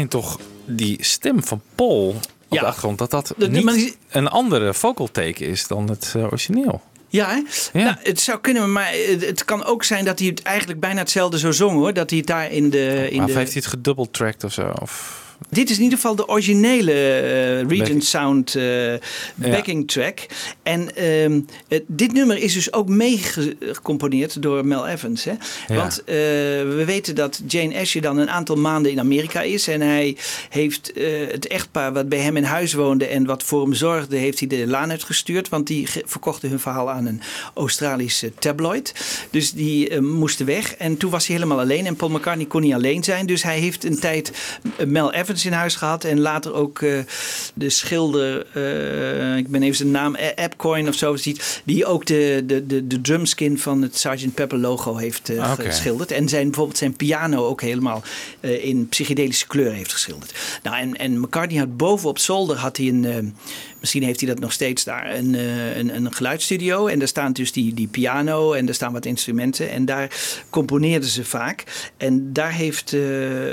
Toch die stem van Paul op Ja. de achtergrond... dat dat De- niet die- een andere vocal take is dan het eh, origineel. Ja, hè? Nou, het zou kunnen, maar het, het kan ook zijn dat hij het eigenlijk bijna hetzelfde zo zong hoor. Dat hij het daar in de. In Of de... heeft hij het gedubbeltracked of zo? Of... Dit is in ieder geval de originele eh, Regent Back- Sound eh, backing track. En ehm, dit nummer is dus ook meegecomponeerd door Mel Evans. Hè? Ja. Want eh, we weten dat Jane Asher dan een aantal maanden in Amerika is. En hij heeft het echtpaar wat bij hem in huis woonde en wat voor hem zorgde, heeft hij de laan uitgestuurd. Want die verkochten hun verhaal aan een Australische tabloid. Dus die moesten weg. En toen was hij helemaal alleen. En Paul McCartney kon niet alleen zijn. Dus hij heeft een tijd Mel Evans in huis gehad. En later ook eh, de schilder, eh, ik ben even zijn naam, Appcoin of zo, ziet, die ook de, de, de, de drumskin van het Sgt. Pepper logo heeft eh, Oké. geschilderd. En zijn, bijvoorbeeld zijn piano ook helemaal in psychedelische kleur heeft geschilderd. Nou, en, en McCartney had boven op zolder had hij een, misschien heeft hij dat nog steeds daar, een, eh, een, een geluidsstudio. En daar staan dus die, die piano en daar staan wat instrumenten. En daar componeerden ze vaak. En daar heeft eh,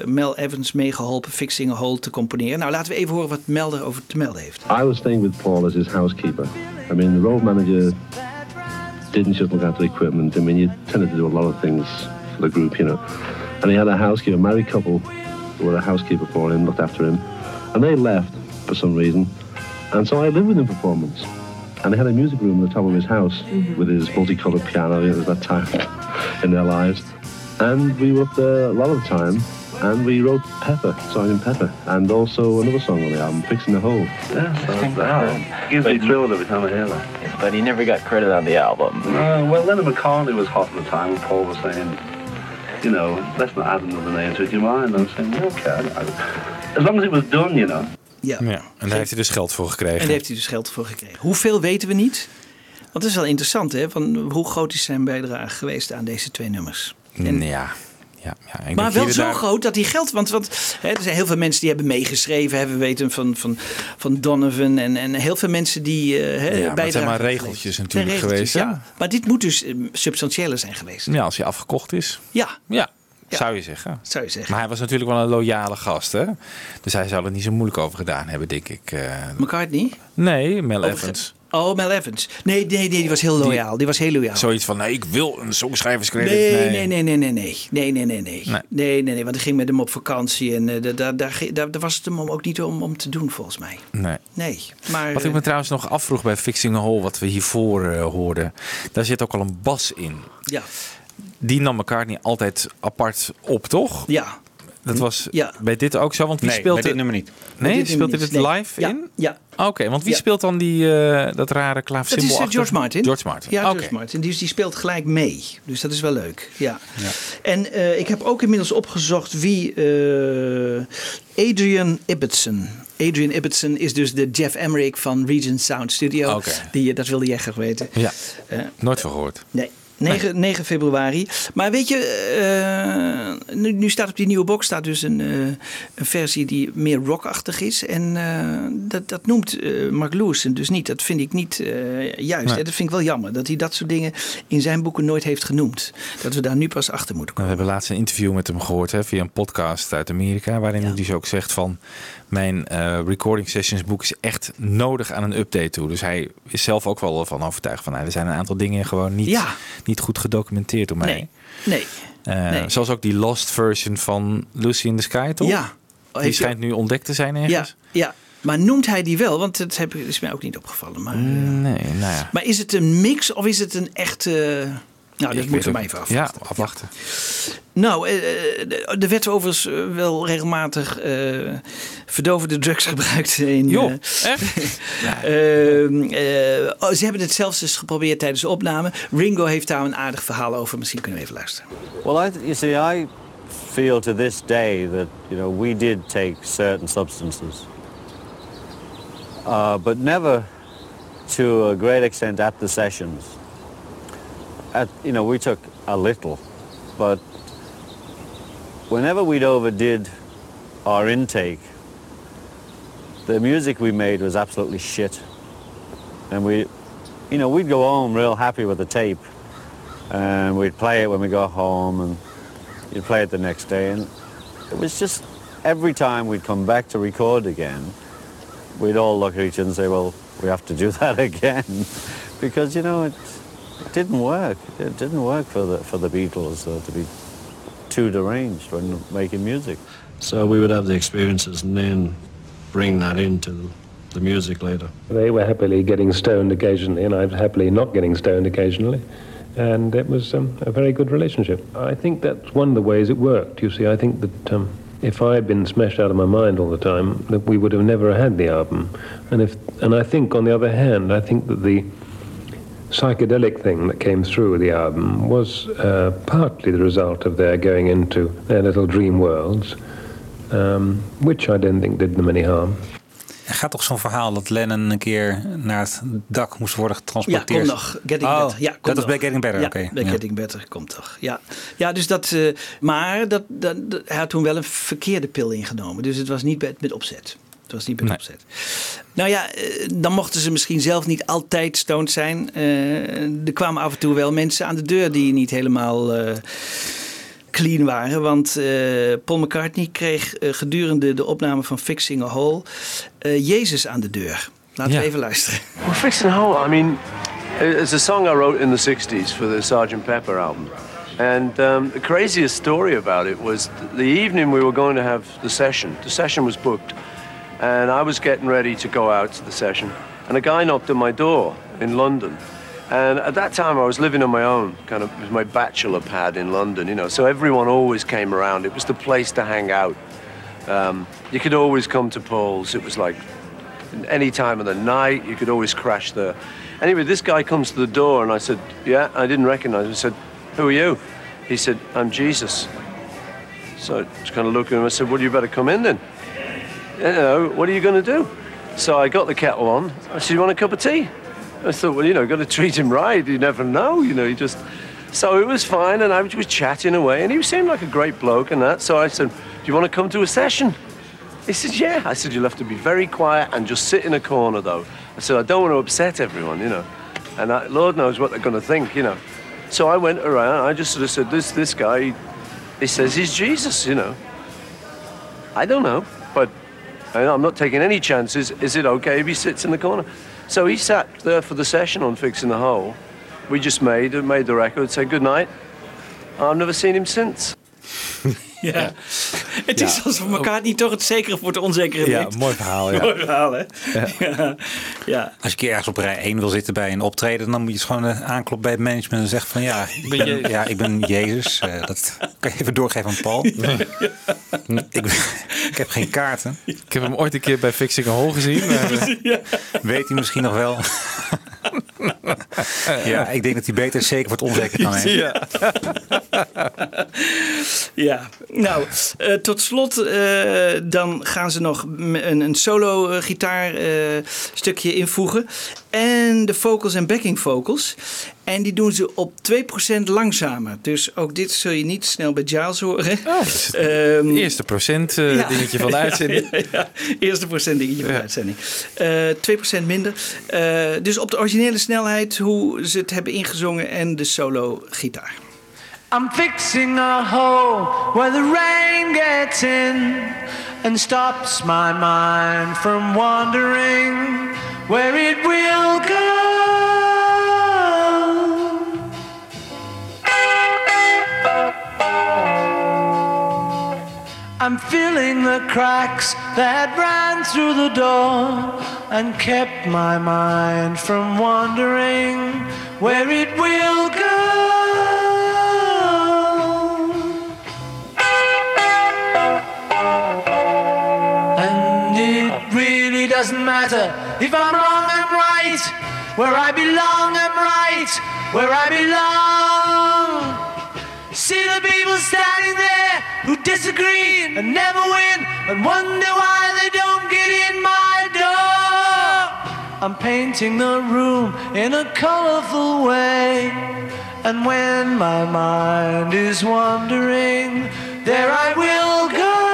Mel Evans meegeholpen Fixing a Hole te componeren. Nou, laten we even horen wat Mel erover te melden heeft. I was staying with Paul as his housekeeper. I mean, the road manager didn't just look after equipment. I mean, you tended to do a lot of things for the group, you know. And he had a housekeeper, a married couple, who were a housekeeper for him, looked after him. And they left for some reason. And so I lived with him for four months. And he had a music room at the top of his house with his multicolored piano. You know, it was that time in their lives. And we were up there a lot of the time. and we wrote Pepper, Sergeant Pepper, and also another song on the album, Fixing the Hole. Yeah, so that gives me thrill every time I hear that. But he never got credit on the album. Uh, well, Leonard McCartney was hot at the time. and Paul was saying, you know, let's not add another name to it. Do you mind? And I was saying, okay, I- I- as long as it was done, you know. Ja. Ja, en daar heeft hij dus geld voor gekregen. En daar heeft hij dus geld voor gekregen. Hoeveel weten we niet? Want het is wel interessant, hè? Van hoe groot is zijn bijdrage geweest aan deze twee nummers? En- ja. Ja, ja, maar wel zo daar- groot dat hij geld. Want, want hè, er zijn heel veel mensen die hebben meegeschreven. We weten van, van, van Donovan. En, en heel veel mensen die eh hè, Ja, maar het zijn maar hebben regeltjes natuurlijk regeltjes, geweest, Ja. Maar dit moet dus eh, substantiëler zijn geweest. Ja, als hij afgekocht is. Ja. Ja, zou je zeggen. Zou je zeggen. Maar hij was natuurlijk wel een loyale gast, hè? Dus hij zou er niet zo moeilijk over gedaan hebben, denk ik. eh. McCartney? Nee, Mel Evans. Oh, Mel Evans. Nee, nee, nee, die was heel loyaal. Die was heel loyaal. Zoiets van, nee, ik wil een songschrijverscredit. Nee, nee, nee, nee, nee, nee, nee, nee, nee, nee, nee, Nee. nee, want ik ging met hem op vakantie en eh, daar, daar, daar, was het hem ook niet om, om te doen, volgens mij. Nee. Nee, maar... Wat ik me trouwens nog afvroeg bij Fixing a Hole, wat we hiervoor eh, hoorden, daar zit ook al een bas in. Ja. Die nam McCartney altijd apart op, toch? Ja. Dat was Ja. bij dit ook zo, want wie Nee, speelt bij dit het- nummer niet. Nee, dit speelt nummer hij het niet. live Nee. in? Ja. Oké, want wie Ja. speelt dan die, eh, dat rare klaafsymbool? Dat is eh, achter? George Martin. George Martin. Ja, Oké. George Martin. Die, die speelt gelijk mee. Dus dat is wel leuk. Ja. En eh, ik heb ook inmiddels opgezocht wie eh, Adrian Ibbotson. Adrian Ibbotson is dus de Jeff Emmerich van Regent Sound Studio. Oké. Die, dat wilde jij graag weten. Ja, nooit van gehoord. Nee. 9, 9 februari. Maar weet je, eh, nu, nu staat op die nieuwe box staat dus een, eh, een versie die meer rockachtig is. En eh, dat, dat noemt Mark Lewison dus niet. Dat vind ik niet juist. Nee. Hè? Dat vind ik wel jammer. Dat hij dat soort dingen in zijn boeken nooit heeft genoemd. Dat we daar nu pas achter moeten We hebben laatst een interview met hem gehoord hè, via een podcast uit Amerika. Waarin hij dus ook zegt van mijn eh, recording sessions boek is echt nodig aan een update toe. Dus hij is zelf ook wel van overtuigd van nou, er zijn een aantal dingen gewoon niet, Ja. niet goed gedocumenteerd door mij. Nee. Nee. Eh, Nee. Zoals ook die lost version van Lucy in the Sky, toch? Ja. Die Heeft- schijnt nu ontdekt te zijn Ja, ergens. ja. Maar noemt hij die wel? Want dat heb, is mij ook niet opgevallen. Maar, eh, Nee, nou ja. maar is het een mix of is het een echte... Nou, dat Ik moeten we maar even afwachten. Ja, afwachten. Nou, eh, eh, er werd overigens eh, wel regelmatig eh verdovende drugs gebruikt. In, eh, echt? Ehm, eh, oh, ze hebben het zelfs eens geprobeerd tijdens de opname. Ringo heeft daar een aardig verhaal over. Misschien kunnen we even luisteren. Well, I, you see, I feel to this day that you know we did take certain substances, uh, but never to a great extent at the sessions. At you know, we took a little, but whenever we'd overdid our intake, the music we made was absolutely shit, and we, you know, we'd go home real happy with the tape and we'd play it when we got home and you'd play it the next day and it was just every time we'd come back to record again we'd all look at each other and say well we have to do that again because you know it, it didn't work it didn't work for the for the Beatles uh, to be too deranged when making music So we would have the experiences and then bring that into the music later. They were happily getting stoned occasionally, and I was happily not getting stoned occasionally. And it was um, a very good relationship. I think that's one of the ways it worked. You see, I think that um, if I had been smashed out of my mind all the time, that we would have never had the album. And if, and I think, on the other hand, I think that the psychedelic thing that came through the album was uh, partly the result of their going into their little dream worlds, um, which I don't think did them any harm. Er gaat toch zo'n verhaal dat Lennon een keer naar het dak moest worden Ja, getransporteerd? kom nog. Getting Oh, Better. Ja, kom dat is nog. bij Getting Better, ja, oké. bij Ja. Getting Better komt toch. Ja, ja dus dat... eh, maar dat, dat, dat- hij had toen wel een verkeerde pil ingenomen. Dus het was niet met, met opzet. Het was niet met opzet. Nou ja, eh, dan mochten ze misschien zelf niet altijd stoned zijn. Eh, er kwamen af en toe wel mensen aan de deur die niet helemaal eh, clean waren. Want eh, Paul McCartney kreeg gedurende de opname van Fixing a Hole eh, Jezus aan de deur. Laten Ja. we even luisteren. Well, Fixing a Hole, I mean, it's a song I wrote in the 60s for the Sgt. Pepper album. And um, the craziest story about it was th- the evening we were going to have the session. The session was booked. And I was getting ready to go out to the session. And a guy knocked on my door in London. And at that time, I was living on my own, kind of with my bachelor pad in London, you know. So everyone always came around. It was the place to hang out. Um, you could always come to Paul's. It was like any time of the night, you could always crash there. Anyway, this guy comes to the door, and I said, "Yeah." I didn't recognize him. I said, "Who are you?" He said, "I'm Jesus." So I just kind of looked at him. I said, "Well, you better come in then." You know, what are you going to do? So I got the kettle on. Oh, I said, "You want a cup of tea?" I thought, well, you know, got to treat him right. You never know, you know. You just so it was fine, and I was chatting away, and he seemed like a great bloke and that. So I said, "Do you want to come to a session?" He said, "Yeah." I said, "You'll have to be very quiet and just sit in a corner, though." I said, "I don't want to upset everyone, you know, and I, Lord knows what they're going to think, you know." So I went around. I just sort of said, "This this guy, he, he says he's Jesus, you know." I don't know, but I- I'm not taking any chances. Is it okay if he sits in the corner? So he sat there for the session on Fixing the Hole. We just made made the record, said good night. I've never seen him since. Ja. Het is Ja. alsof McCartney toch het zekere voor het onzekere Ja, mooi verhaal, ja. Mooi verhaal, hè? Ja. Ja. ja. Als je keer ergens op rij 1 wil zitten bij een optreden, dan moet je eens gewoon eh, aankloppen bij het management en zeggen van ja, ik Ben ben, je- ja, ik ben Jezus. Eh, dat kan je even doorgeven aan Paul. ik, ik heb geen kaarten. Ik heb hem ooit een keer bij Fixing a Hole gezien. maar, eh, Weet hij misschien nog wel? ja, ik denk dat hij beter zeker het onzeker kan hebben. Ja. Ja, nou, eh, tot slot eh, dan gaan ze nog een, een solo eh, gitaar stukje invoegen. En de vocals en backing vocals. En die doen ze op 2% langzamer. Dus ook dit zul je niet snel bij Giles horen. Ehm, Eerste procent eh, ja. dingetje van de Ja, uitzending. Ja, ja. Eerste procent dingetje van de uitzending. Eh 2% minder. Eh, dus op de originele snelheid hoe ze het hebben ingezongen en de solo gitaar. I'm fixing a hole where the rain gets in and stops my mind from wandering where it will go. I'm filling the cracks that ran through the door and kept my mind from wandering where it will go. And it really doesn't matter if I'm wrong, I'm right. Where I belong, I'm right. Where I belong. See the people standing there who disagree and never win and wonder why they don't get in my door. I'm painting the room in a colorful way. And when my mind is wandering, there I will go.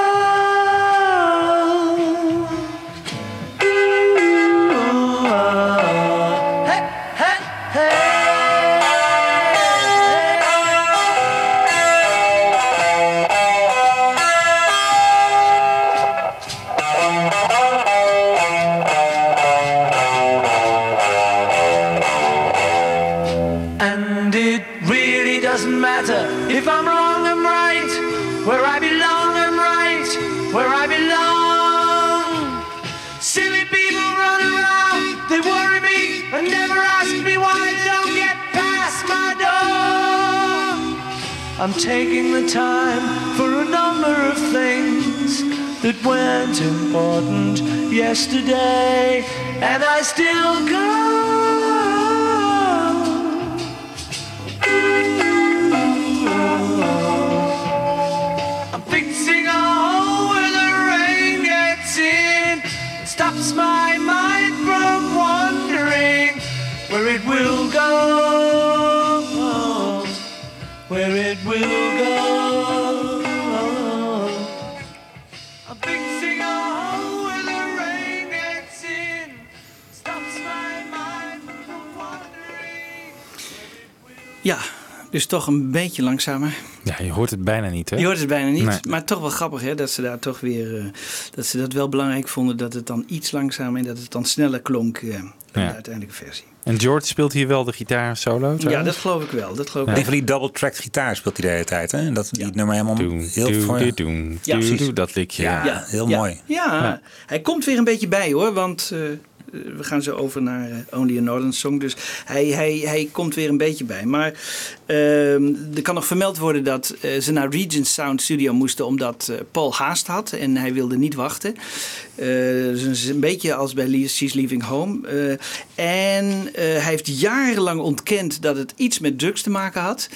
I'm taking the time for a number of things that weren't important yesterday, and I still go. I'm fixing a hole where the rain gets in, stops my mind from wandering where it will go. Where in. Ja, dus toch een beetje langzamer. Ja, je hoort het bijna niet, hè? Je hoort het bijna niet, Nee. maar toch wel grappig hè, dat ze daar toch weer, eh, dat ze dat wel belangrijk vonden dat het dan iets langzamer en dat het dan sneller klonk eh, dan de uiteindelijke versie. En George speelt hier wel de gitaar solo? Ja, dat geloof ik wel. Dat geloof ik Een wel. van die double-tracked gitaar speelt hij de hele tijd. Hè? En Dat die nummer helemaal heel voor. Ja, doe, dat likje. Ja, Ja. heel Ja. mooi. Ja, Ja. hij komt weer een beetje bij hoor, want Eh, we gaan zo over naar eh, Only a Northern Song. Dus hij, hij, hij komt weer een beetje bij. Maar ehm, er kan nog vermeld worden dat eh, ze naar Regent Sound Studio moesten omdat eh, Paul haast had en hij wilde niet wachten. Eh, dus een beetje als bij She's Leaving Home. Eh, en eh, hij heeft jarenlang ontkend dat het iets met drugs te maken had.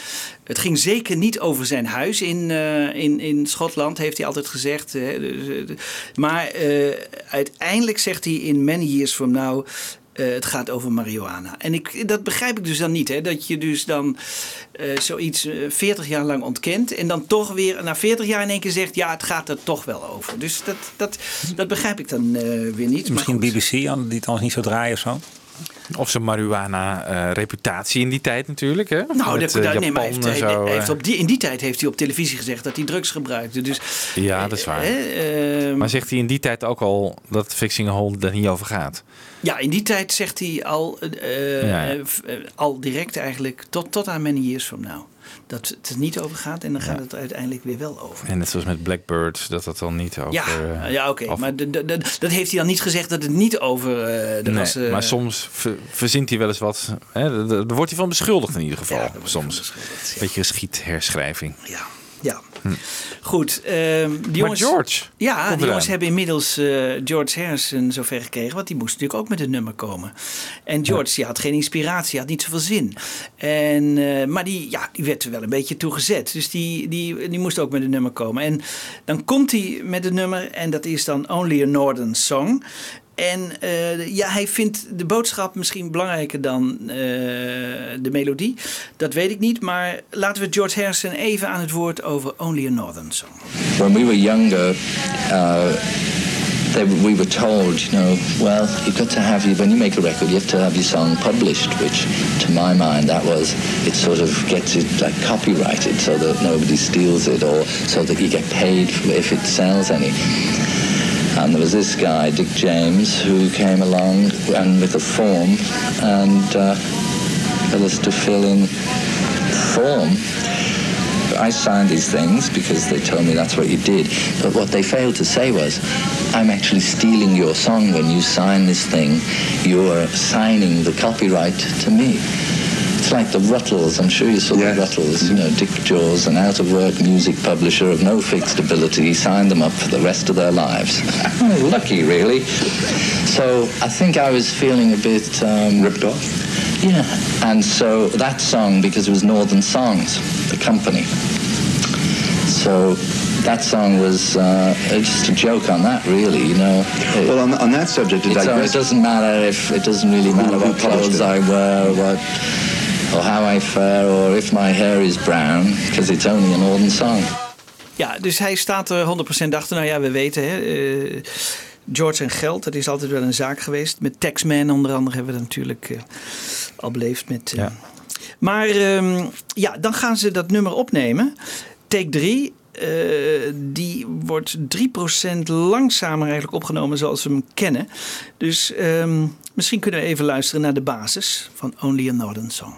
Het ging zeker niet over zijn huis in, eh, in, in Schotland, heeft hij altijd gezegd. Hè. Dus, eh, maar eh, uiteindelijk zegt hij in Many Years Now... eh, het gaat over marihuana. En ik, dat begrijp ik dus dan niet. Hè? Dat je dus dan eh, zoiets eh, 40 jaar lang ontkent. En dan toch weer na 40 jaar in één keer zegt: ja, het gaat er toch wel over. Dus dat, dat, dat begrijp ik dan eh, weer niet. Misschien. BBC, die het anders niet zo draaien of zo. Of zijn marihuana-reputatie in die tijd natuurlijk. Hè? Nou, Met, dat, eh, dat- nee, maar heeft, zo, eh. heeft op die, in die tijd heeft hij op televisie gezegd dat hij drugs gebruikte. Dus, Ja, dat is waar. eh, ehm, maar zegt hij in die tijd ook al dat Fixing a Hole er niet over gaat? ja, in die tijd zegt hij al, Ja, ja. f- al direct eigenlijk tot, tot aan many years from now. Dat het er niet over gaat en dan gaat het uiteindelijk weer wel over. En net zoals met Blackbird, dat dat dan niet over... Ja, eh, ja oké. Maar dat heeft hij dan niet gezegd dat het niet over eh, de Nee, rassen... maar soms ver- verzint hij wel eens wat. Hè? Daar wordt hij van beschuldigd in ieder geval. soms. Beetje geschiedherschrijving. Ja. Hm. Goed, ehm, die jongens, George Ja, die jongens hebben inmiddels eh, George Harrison zover gekregen. Want die moest natuurlijk ook met een nummer komen. En George die had geen inspiratie, had niet zoveel zin. En, eh, maar die, ja, die werd er wel een beetje toegezet. Dus die, die, die moest ook met een nummer komen. En dan komt hij met een nummer en dat is dan Only a Northern Song. En eh, ja, hij vindt de boodschap misschien belangrijker dan eh, de melodie. Dat weet ik niet. Maar laten we George Harrison even aan het woord over Only a Northern Song. When we were younger, uh, they, we were told, you know, well, you've got to have you when you make a record, you have to have your song published. Which, to my mind, that was it. Sort of gets it like copyrighted so that nobody steals it, or so that you get paid if it sells any. And there was this guy, Dick James, who came along and with a form and uh, us to fill in form. I signed these things because they told me that's what you did. But what they failed to say was, I'm actually stealing your song when you sign this thing. You're signing the copyright to me. It's like the Ruttles. I'm sure you saw the Ruttles. You know, Dick Jaws, an out-of-work music publisher of no fixed ability, he signed them up for the rest of their lives. Lucky, really. So I think I was feeling a bit um, ripped off. Yeah, and so that song, because it was Northern Songs, the company. So that song was uh, just a joke on that, really. You know. Well, on, on that subject, uh, digress, it doesn't matter if it doesn't really matter who what published clothes it? I wear, what, or how I fare, or if my hair is brown, because it's only a northern song. Ja, dus hij staat er 100% achter. Nou ja, we weten, hè, eh, George en geld, dat is altijd wel een zaak geweest. Met Taxman onder andere hebben we dat natuurlijk eh, al beleefd. Met, eh. Maar ehm, ja, dan gaan ze dat nummer opnemen. Take 3. die wordt 3% langzamer eigenlijk opgenomen zoals we hem kennen. Dus ehm, misschien kunnen we even luisteren naar de basis van Only a Northern Song.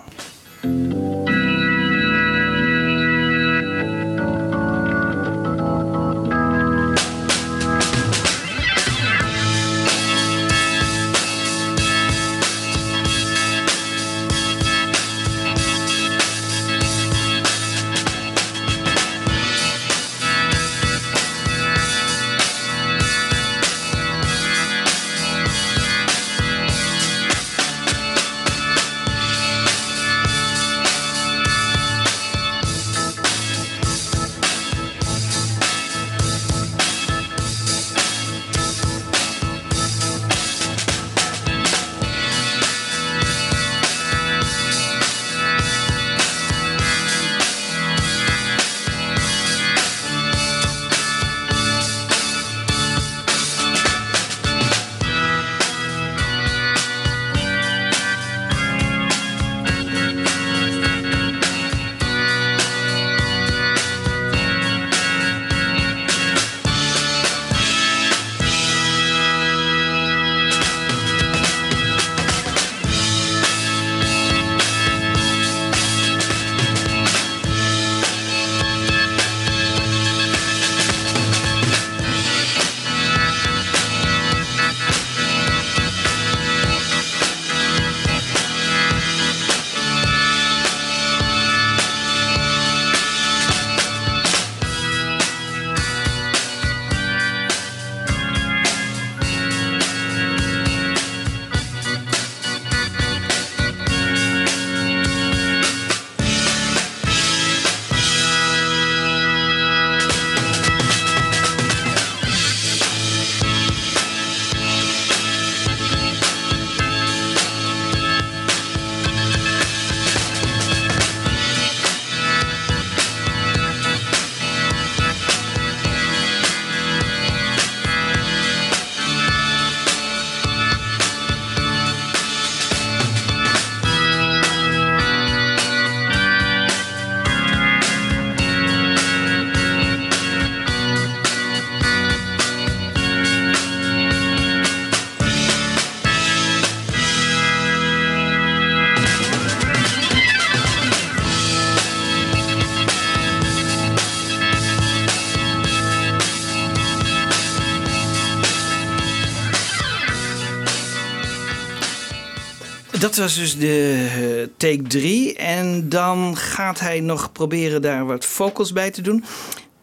Was dus de eh, take 3. En dan gaat hij nog proberen daar wat vocals bij te doen.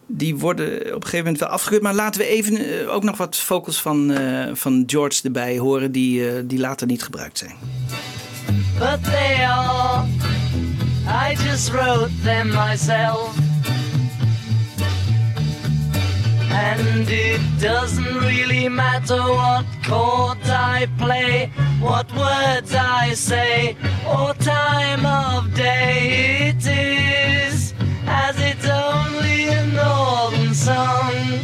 Die worden op een gegeven moment wel afgekeurd. Maar laten we even eh, ook nog wat vocals van, eh, van George erbij horen... Die, die later niet gebruikt zijn. I just wrote them myself. And it doesn't really matter what chord I play, what words I say, or time of day it is, as it's only a northern song.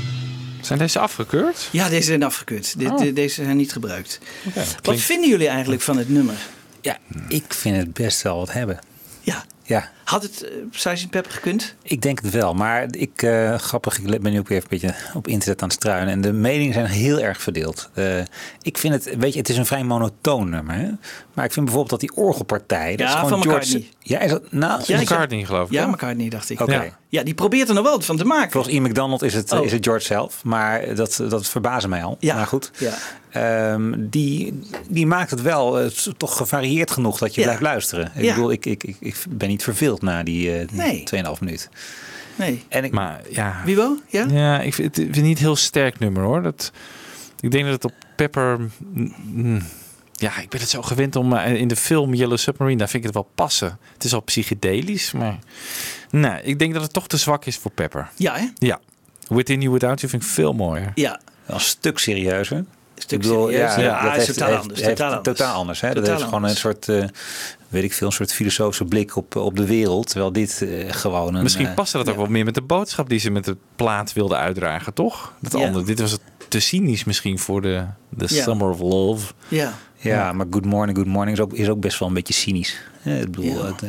Zijn deze afgekeurd? Ja, deze zijn afgekeurd. De- Oh. de- deze zijn niet gebruikt. Wat klinkt- vinden jullie eigenlijk van het nummer? Ja, ik vind het best wel wat hebben. Ja. Ja. Had het uh, Sgt. Pepper gekund? Ik denk het wel, maar ik, eh, grappig, ik ben nu ook weer een beetje op internet aan het struinen. En de meningen zijn heel erg verdeeld. Eh, ik vind het, weet je, het is een vrij monotoon nummer. Hè? Maar ik vind bijvoorbeeld dat die orgelpartij, dat Ja, is gewoon van George... McCartney. Ja, is dat, nou, Ja, ik- McCartney geloof ik. Ja? McCartney dacht ik. Oké. Ja. ja, die probeert er nog wel wat van te maken. Volgens Ian McDonald is het, Oh. is het George zelf, maar dat, dat verbaasde mij al. Ja. Maar goed, Ja. Ehm, die, die maakt het wel eh, toch gevarieerd genoeg dat je Ja. blijft luisteren. Ik Ja. bedoel, ik, ik, ik, ik ben niet verveeld na die eh Nee. 2,5 minuut. Nee. En ik, Maar ja. Wie wel? Ja? Ja, ik vind het ik vind het niet een heel sterk nummer hoor. Dat, ik denk dat het op Pepper. mm, ja, ik ben het zo gewend om eh, in de film Yellow Submarine, daar vind ik het wel passen. Het is al psychedelisch, maar. Nee, ik denk dat het toch te zwak is voor Pepper. Ja, hè? Ja. Within You Without You vind ik veel mooier. Ja. Een stuk serieuzer. Stuk ik bedoel, serieus. ja, Ja, dat is heeft, totaal heeft- anders, heeft totaal anders. totaal anders. Hè? dat heeft gewoon een soort, eh, weet ik veel, een soort filosofische blik op, op de wereld. Terwijl dit eh, gewoon een... Misschien eh, paste dat ook wel meer met de boodschap die ze met de plaat wilde uitdragen, toch? Dat Ja. andere, dit was het te cynisch misschien voor de, de Ja. Summer of Love. Ja. Ja, maar Good Morning, Good Morning is ook, is ook best wel een beetje cynisch. Hè, Ik bedoel, het,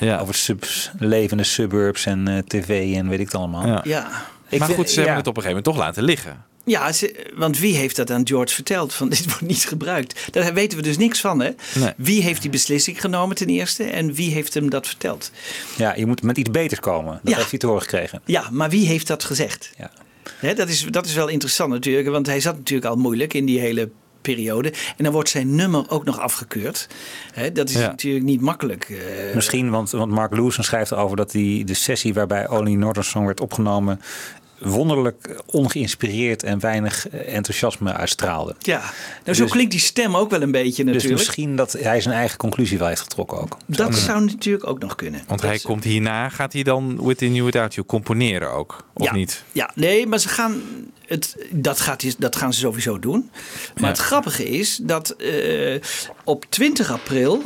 eh, over subs, levende suburbs en eh, tv en weet ik het allemaal. Ja. Ja. maar vind- goed, ze hebben ja. het op een gegeven moment toch laten liggen. Ja, ze- want wie heeft dat aan George verteld? Van dit wordt niet gebruikt. Daar weten we dus niks van, hè? Nee. Wie heeft die beslissing genomen ten eerste en wie heeft hem dat verteld? Ja, je moet met iets beters komen. Dat Ja. heeft hij te horen gekregen. Ja, maar wie heeft dat gezegd? Ja. Hè, dat, is, dat is wel interessant natuurlijk, want hij zat natuurlijk al moeilijk in die hele periode. En dan wordt zijn nummer ook nog afgekeurd. Hè, dat is Ja. natuurlijk niet makkelijk. eh. Misschien, want, want Mark Lewison schrijft erover dat die, de sessie waarbij Only Northern Song werd opgenomen wonderlijk ongeïnspireerd en weinig eh, enthousiasme uitstraalde. ja, nou zo Dus- klinkt die stem ook wel een beetje Dus natuurlijk. misschien dat hij zijn eigen conclusie wel heeft getrokken ook. dat zou natuurlijk ook nog kunnen. Want hij komt hierna, gaat hij dan Within You Without You componeren ook? Of ja. niet? Ja, nee, maar ze gaan het, dat, gaat, hij- dat gaan ze sowieso doen. Maar Ja. het grappige is dat eh, op 20 april.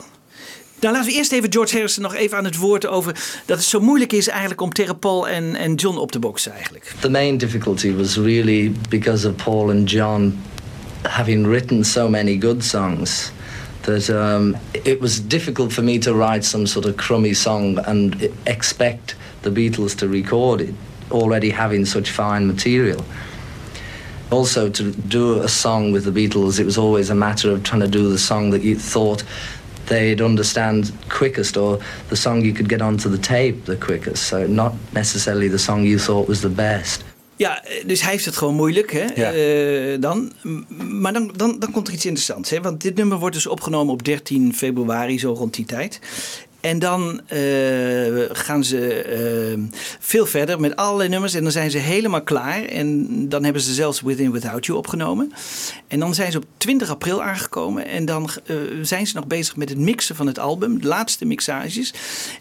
Nou, laten we eerst even George Harrison nog even aan het woord over dat het zo moeilijk is eigenlijk om tegen Paul en, en John op te boksen eigenlijk. The main difficulty was really because of Paul and John having written so many good songs that um, it was difficult for me to write some sort of crummy song and expect the Beatles to record it, already having such fine material. Also, to do a song with the Beatles, it was always a matter of trying to do the song that you thought they'd understand quickest or the song you could get onto the tape the quickest. So, not necessarily the song you thought was the best. Ja, dus hij heeft het gewoon moeilijk hè, eh, dan. Maar dan, dan, dan komt er iets interessants. Hè? Want dit nummer wordt dus opgenomen op 13 februari, zo rond die tijd. En dan eh, gaan ze eh, veel verder met allerlei nummers. En dan zijn ze helemaal klaar. En dan hebben ze zelfs Within Without You opgenomen. En dan zijn ze op 20 april aangekomen. En dan eh, zijn ze nog bezig met het mixen van het album. De laatste mixages.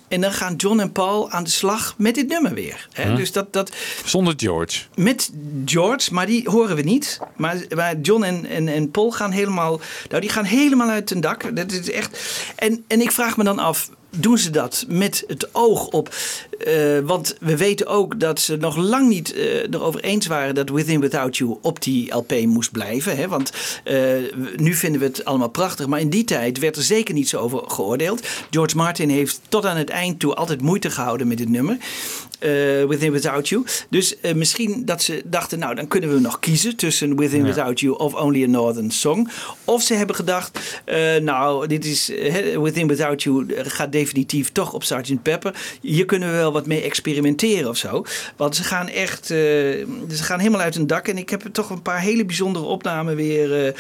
En dan gaan John en Paul aan de slag met dit nummer weer. Hè? Dus dat, dat, Zonder George. met George, maar die horen we niet. Maar, maar John en, en, en Paul gaan helemaal, nou, die gaan helemaal uit hun dak. Dat is echt. En, en ik vraag me dan af. Doen ze dat met het oog op? eh, want we weten ook dat ze nog lang niet eh, erover eens waren dat Within Without You op die LP moest blijven. Hè? Want eh, nu vinden we het allemaal prachtig, maar in die tijd werd er zeker niet zo over geoordeeld. George Martin heeft tot aan het eind toe altijd moeite gehouden met dit nummer. Eh, Within Without You. Dus eh, misschien dat ze dachten, nou dan kunnen we nog kiezen tussen Within Ja. Without You of Only a Northern Song. Of ze hebben gedacht, eh, nou dit is Within Without You gaat definitief toch op Sgt. Pepper. Hier kunnen we wel wat mee experimenteren of zo. Want ze gaan echt, ze gaan helemaal uit hun dak. En ik heb er toch een paar hele bijzondere opnamen weer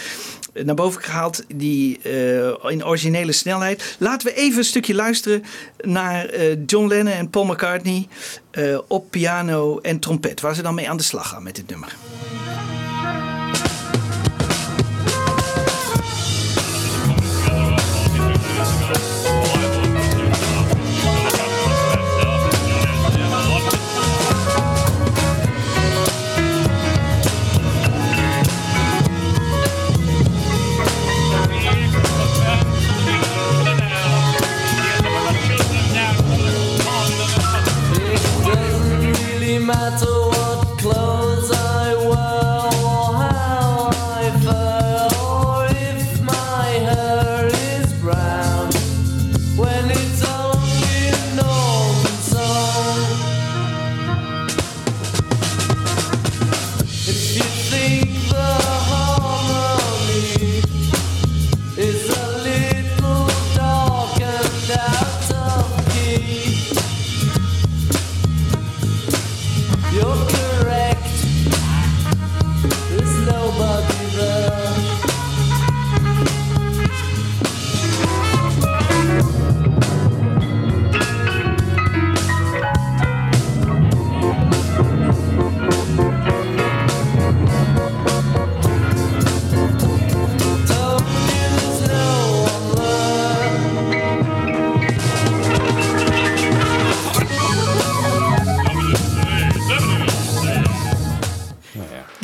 naar boven gehaald. Die eh, in originele snelheid. Laten we even een stukje luisteren naar eh, John Lennon en Paul McCartney eh, op piano en trompet. Waar ze dan mee aan de slag gaan met dit nummer. Really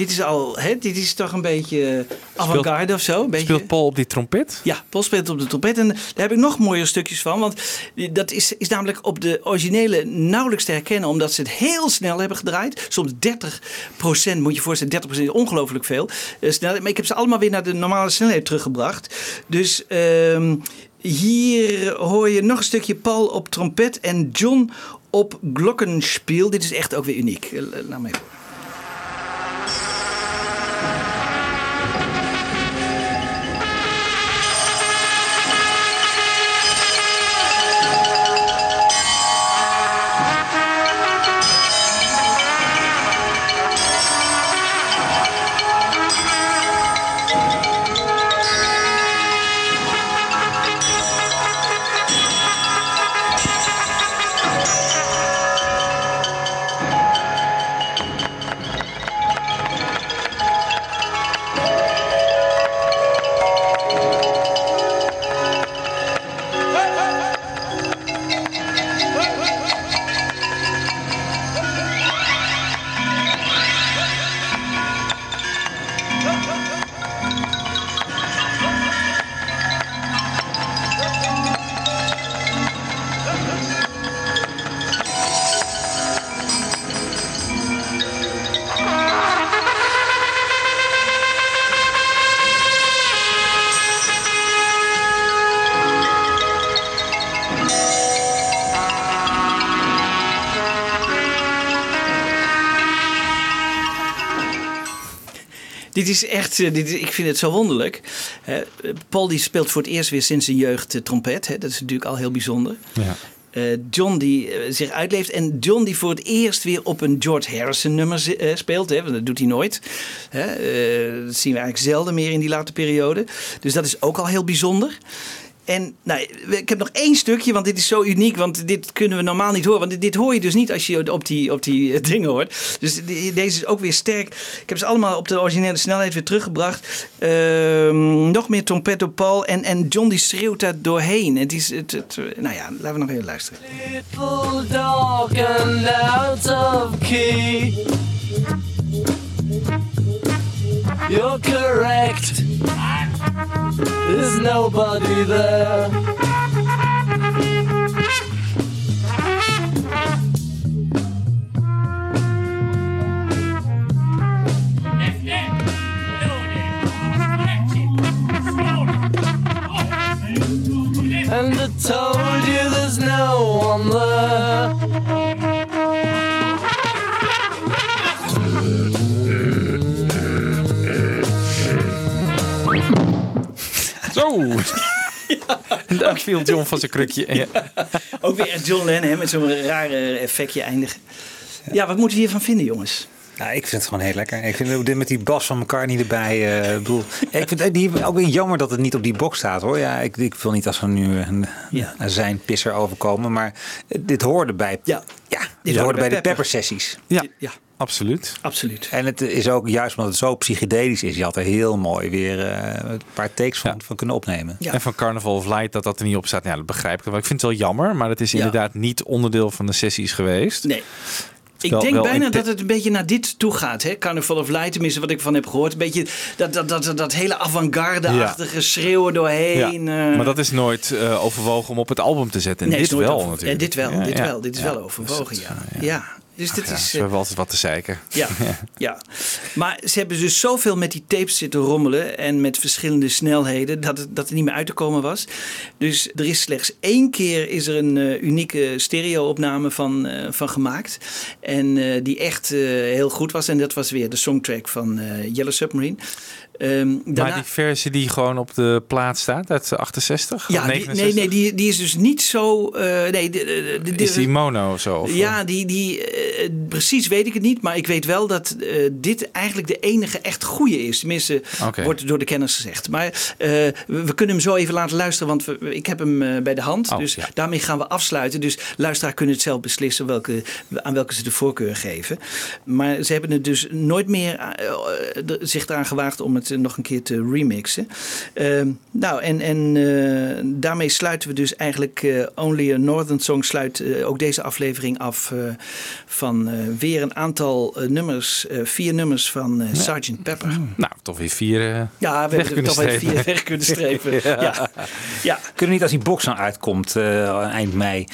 Dit is al, hè, dit is toch een beetje avant-garde of zo. Een beetje... Speelt Paul op die trompet? Ja, Paul speelt op de trompet. En daar heb ik nog mooie stukjes van. Want dat is, is namelijk op de originele nauwelijks te herkennen. Omdat ze het heel snel hebben gedraaid. Soms 30% moet je voorstellen. 30% is ongelooflijk veel. eh, snel. Maar ik heb ze allemaal weer naar de normale snelheid teruggebracht. Dus ehm, hier hoor je nog een stukje Paul op trompet. En John op glockenspiel. Dit is echt ook weer uniek. Eh, Laat me even. Dit is echt, eh, dit ik vind het zo wonderlijk. Paul die speelt voor het eerst weer sinds zijn jeugd eh, trompet. Hè. Dat is natuurlijk al heel bijzonder. Ja. Eh, John die eh, zich uitleeft. En John die voor het eerst weer op een George Harrison nummer eh, speelt. Hè, want dat doet hij nooit. Hè, eh, dat zien we eigenlijk zelden meer in die late periode. Dus dat is ook al heel bijzonder. En nou, ik heb nog één stukje, want dit is zo uniek. Want dit kunnen we normaal niet horen. Want dit, hoor je dus niet als je op die, op die eh, dingen hoort. Dus deze is ook weer sterk. Ik heb ze allemaal op de originele snelheid weer teruggebracht. Ehm, nog meer trompet op Paul. En, en John die schreeuwt daar doorheen. Het is, het, het, nou ja, laten we nog even luisteren. Little dark and out of key. You're correct. There's nobody there. And I told you there's no one there. Zo! daar viel John van zijn krukje. Ja. Ook weer John Lennon hè, met zo'n rare effectje eindigen. Ja, wat moeten we hiervan vinden, jongens? Nou, ik vind het gewoon heel lekker. Ik vind dit met die bas van elkaar niet erbij. eh, ik bedoel, ik vind het die, ook weer jammer dat het niet op die box staat hoor. Ja, ik, ik wil niet als we nu een, een zijn pisser overkomen, maar dit hoorde bij. Ja, ja dit hoorde bij de Pepper sessies. Ja, ja. Absoluut. Absoluut. En het is ook juist omdat het zo psychedelisch is. Je had er heel mooi weer eh, een paar takes van, van kunnen opnemen. En van Carnival of Light dat dat er niet op staat. Ja, dat begrijp ik. wel. Ik vind het wel jammer, maar het is inderdaad niet onderdeel van de sessies geweest. Nee. Ik Wel- denk wel bijna dat het een beetje naar dit toe gaat. Hè? Carnival of Light, tenminste wat ik van heb gehoord. Een beetje dat, dat, dat, dat hele avant-garde-achtige schreeuwen doorheen. Ja, eh. maar dat is nooit eh, overwogen om op het album te zetten. En Nee, dit is nooit wel over-. Ja, dit wel, Ja, dit wel. Dit is Ja. wel overwogen, ja. Dus dit Ja, is... ze eh, hebben altijd wat te zeiken. Ja, ja, maar ze hebben dus zoveel met die tapes zitten rommelen en met verschillende snelheden dat het, dat het niet meer uit te komen was. Dus er is slechts één keer is er een eh, unieke stereo-opname van, eh, van gemaakt. En eh, die echt eh, heel goed was. En dat was weer de songtrack van eh, Yellow Submarine. Ehm, daarna- Maar die versie die gewoon op de plaat staat uit 68? ja, of die, 69? nee, nee die, die is dus niet zo. eh, nee, de, de, de- de- Is die mono of zo? Of ja, die, die, eh, precies weet ik het niet. Maar ik weet wel dat eh, dit eigenlijk de enige echt goede is. Tenminste, wordt door de kenners gezegd. Maar we, we kunnen hem zo even laten luisteren. Want we, ik heb hem bij de hand. Oh, dus ja. daarmee gaan we afsluiten. Dus luisteraar kunnen het zelf beslissen welke, aan welke ze de voorkeur geven. Maar ze hebben het dus nooit meer zich eraan gewaagd om het eh, nog een keer te remixen. Ehm, nou, en, en eh, daarmee sluiten we dus eigenlijk eh, Only a Northern Song sluit ook deze aflevering af eh, van eh, weer een aantal nummers, eh, vier nummers van eh Sgt. Pepper. Nou, toch weer vier Ja, we weg hebben kunnen toch weer vier weg kunnen strepen. ja. Ja. Kunnen we niet als die box dan uitkomt eh, eind mei,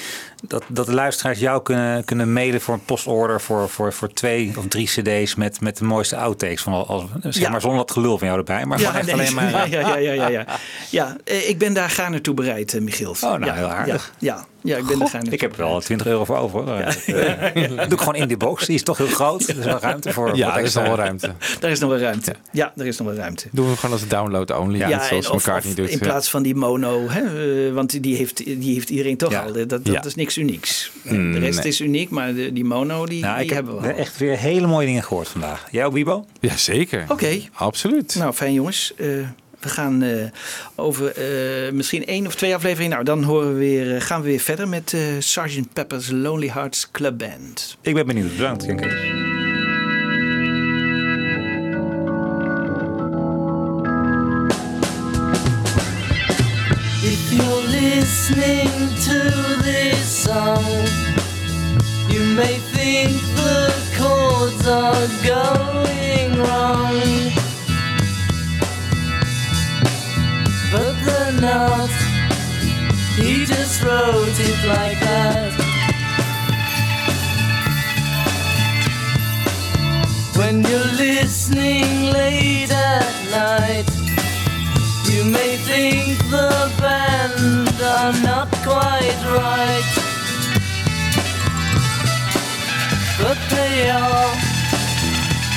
dat, dat de luisteraars jou kunnen, kunnen mailen voor een postorder voor, voor, voor twee of drie cd's met, met de mooiste outtakes. Van al, al- zeg Ja. maar zonder dat gelul van jou erbij, maar gewoon echt nee, alleen maar... ja, ja, ja, ja, ja, ja. ja eh, ik ben daar gaar naartoe bereid, eh, Michiel. Oh, nou, ja, heel aardig. Ja, ja, ja, ik ben gaar naartoe Ik heb er wel 20 euro voor over. hoor. Doe ik gewoon in die box. Die is toch heel groot. Er is wel ruimte voor. Ja, er is nog wel ruimte. Daar is nog wel ruimte. Ja, er is nog wel ruimte. Doen we gewoon als. Ja, en zoals of, elkaar of niet doet. in ja. plaats van die mono, hè, eh, want die heeft, die heeft iedereen toch Ja. al. Dat, dat Ja. is niks unieks. Mm, de rest nee. is uniek, maar de, die mono die, Nou, die ik heb hebben we al. echt weer hele mooie dingen gehoord vandaag. Jij ook, Wibo? Ja, zeker. Oké. Absoluut. Nou, fijn jongens. Eh, we gaan eh, over eh, misschien één of twee afleveringen. Nou, dan horen we weer, eh, gaan we weer verder met eh Sgt. Pepper's Lonely Hearts Club Band. Ik ben benieuwd. Bedankt, Jan Kees. If you're listening to this song, you may think the chords are going wrong. But they're not. He just wrote it like that. When you're listening late at night. You may think the band are not quite right, but they are.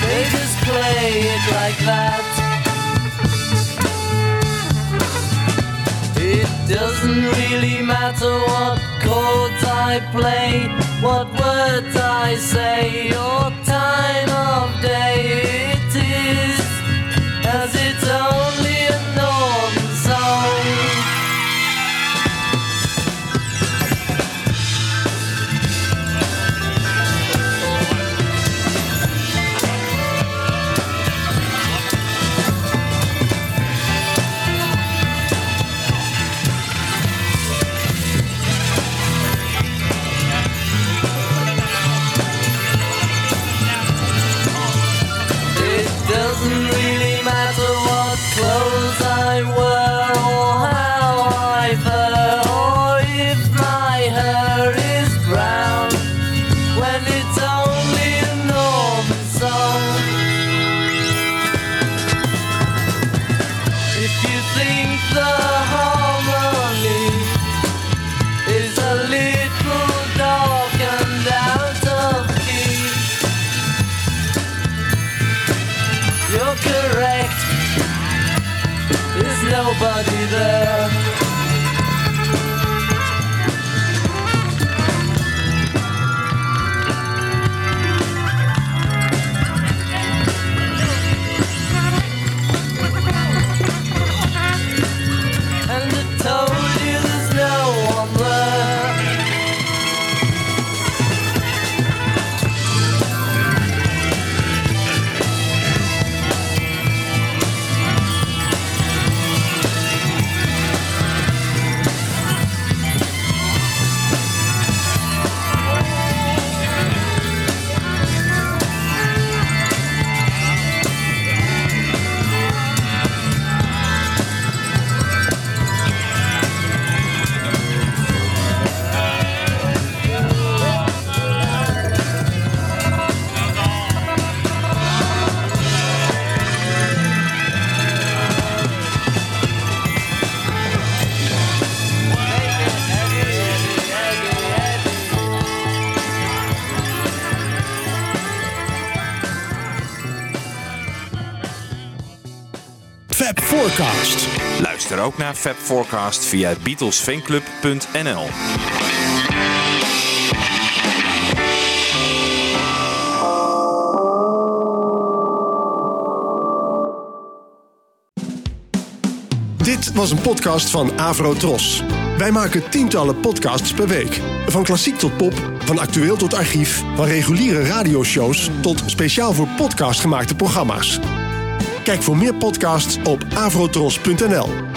They just play it like that. Doesn't really matter what chords I play, what words I say, or time of day it is, as it's Fab via beatlesfanclub.nl. Dit was een podcast van Avro Tros. Wij maken tientallen podcasts per week. Van klassiek tot pop, van actueel tot archief, van reguliere radioshows tot speciaal voor podcast gemaakte programma's. Kijk voor meer podcasts op avrotros.nl.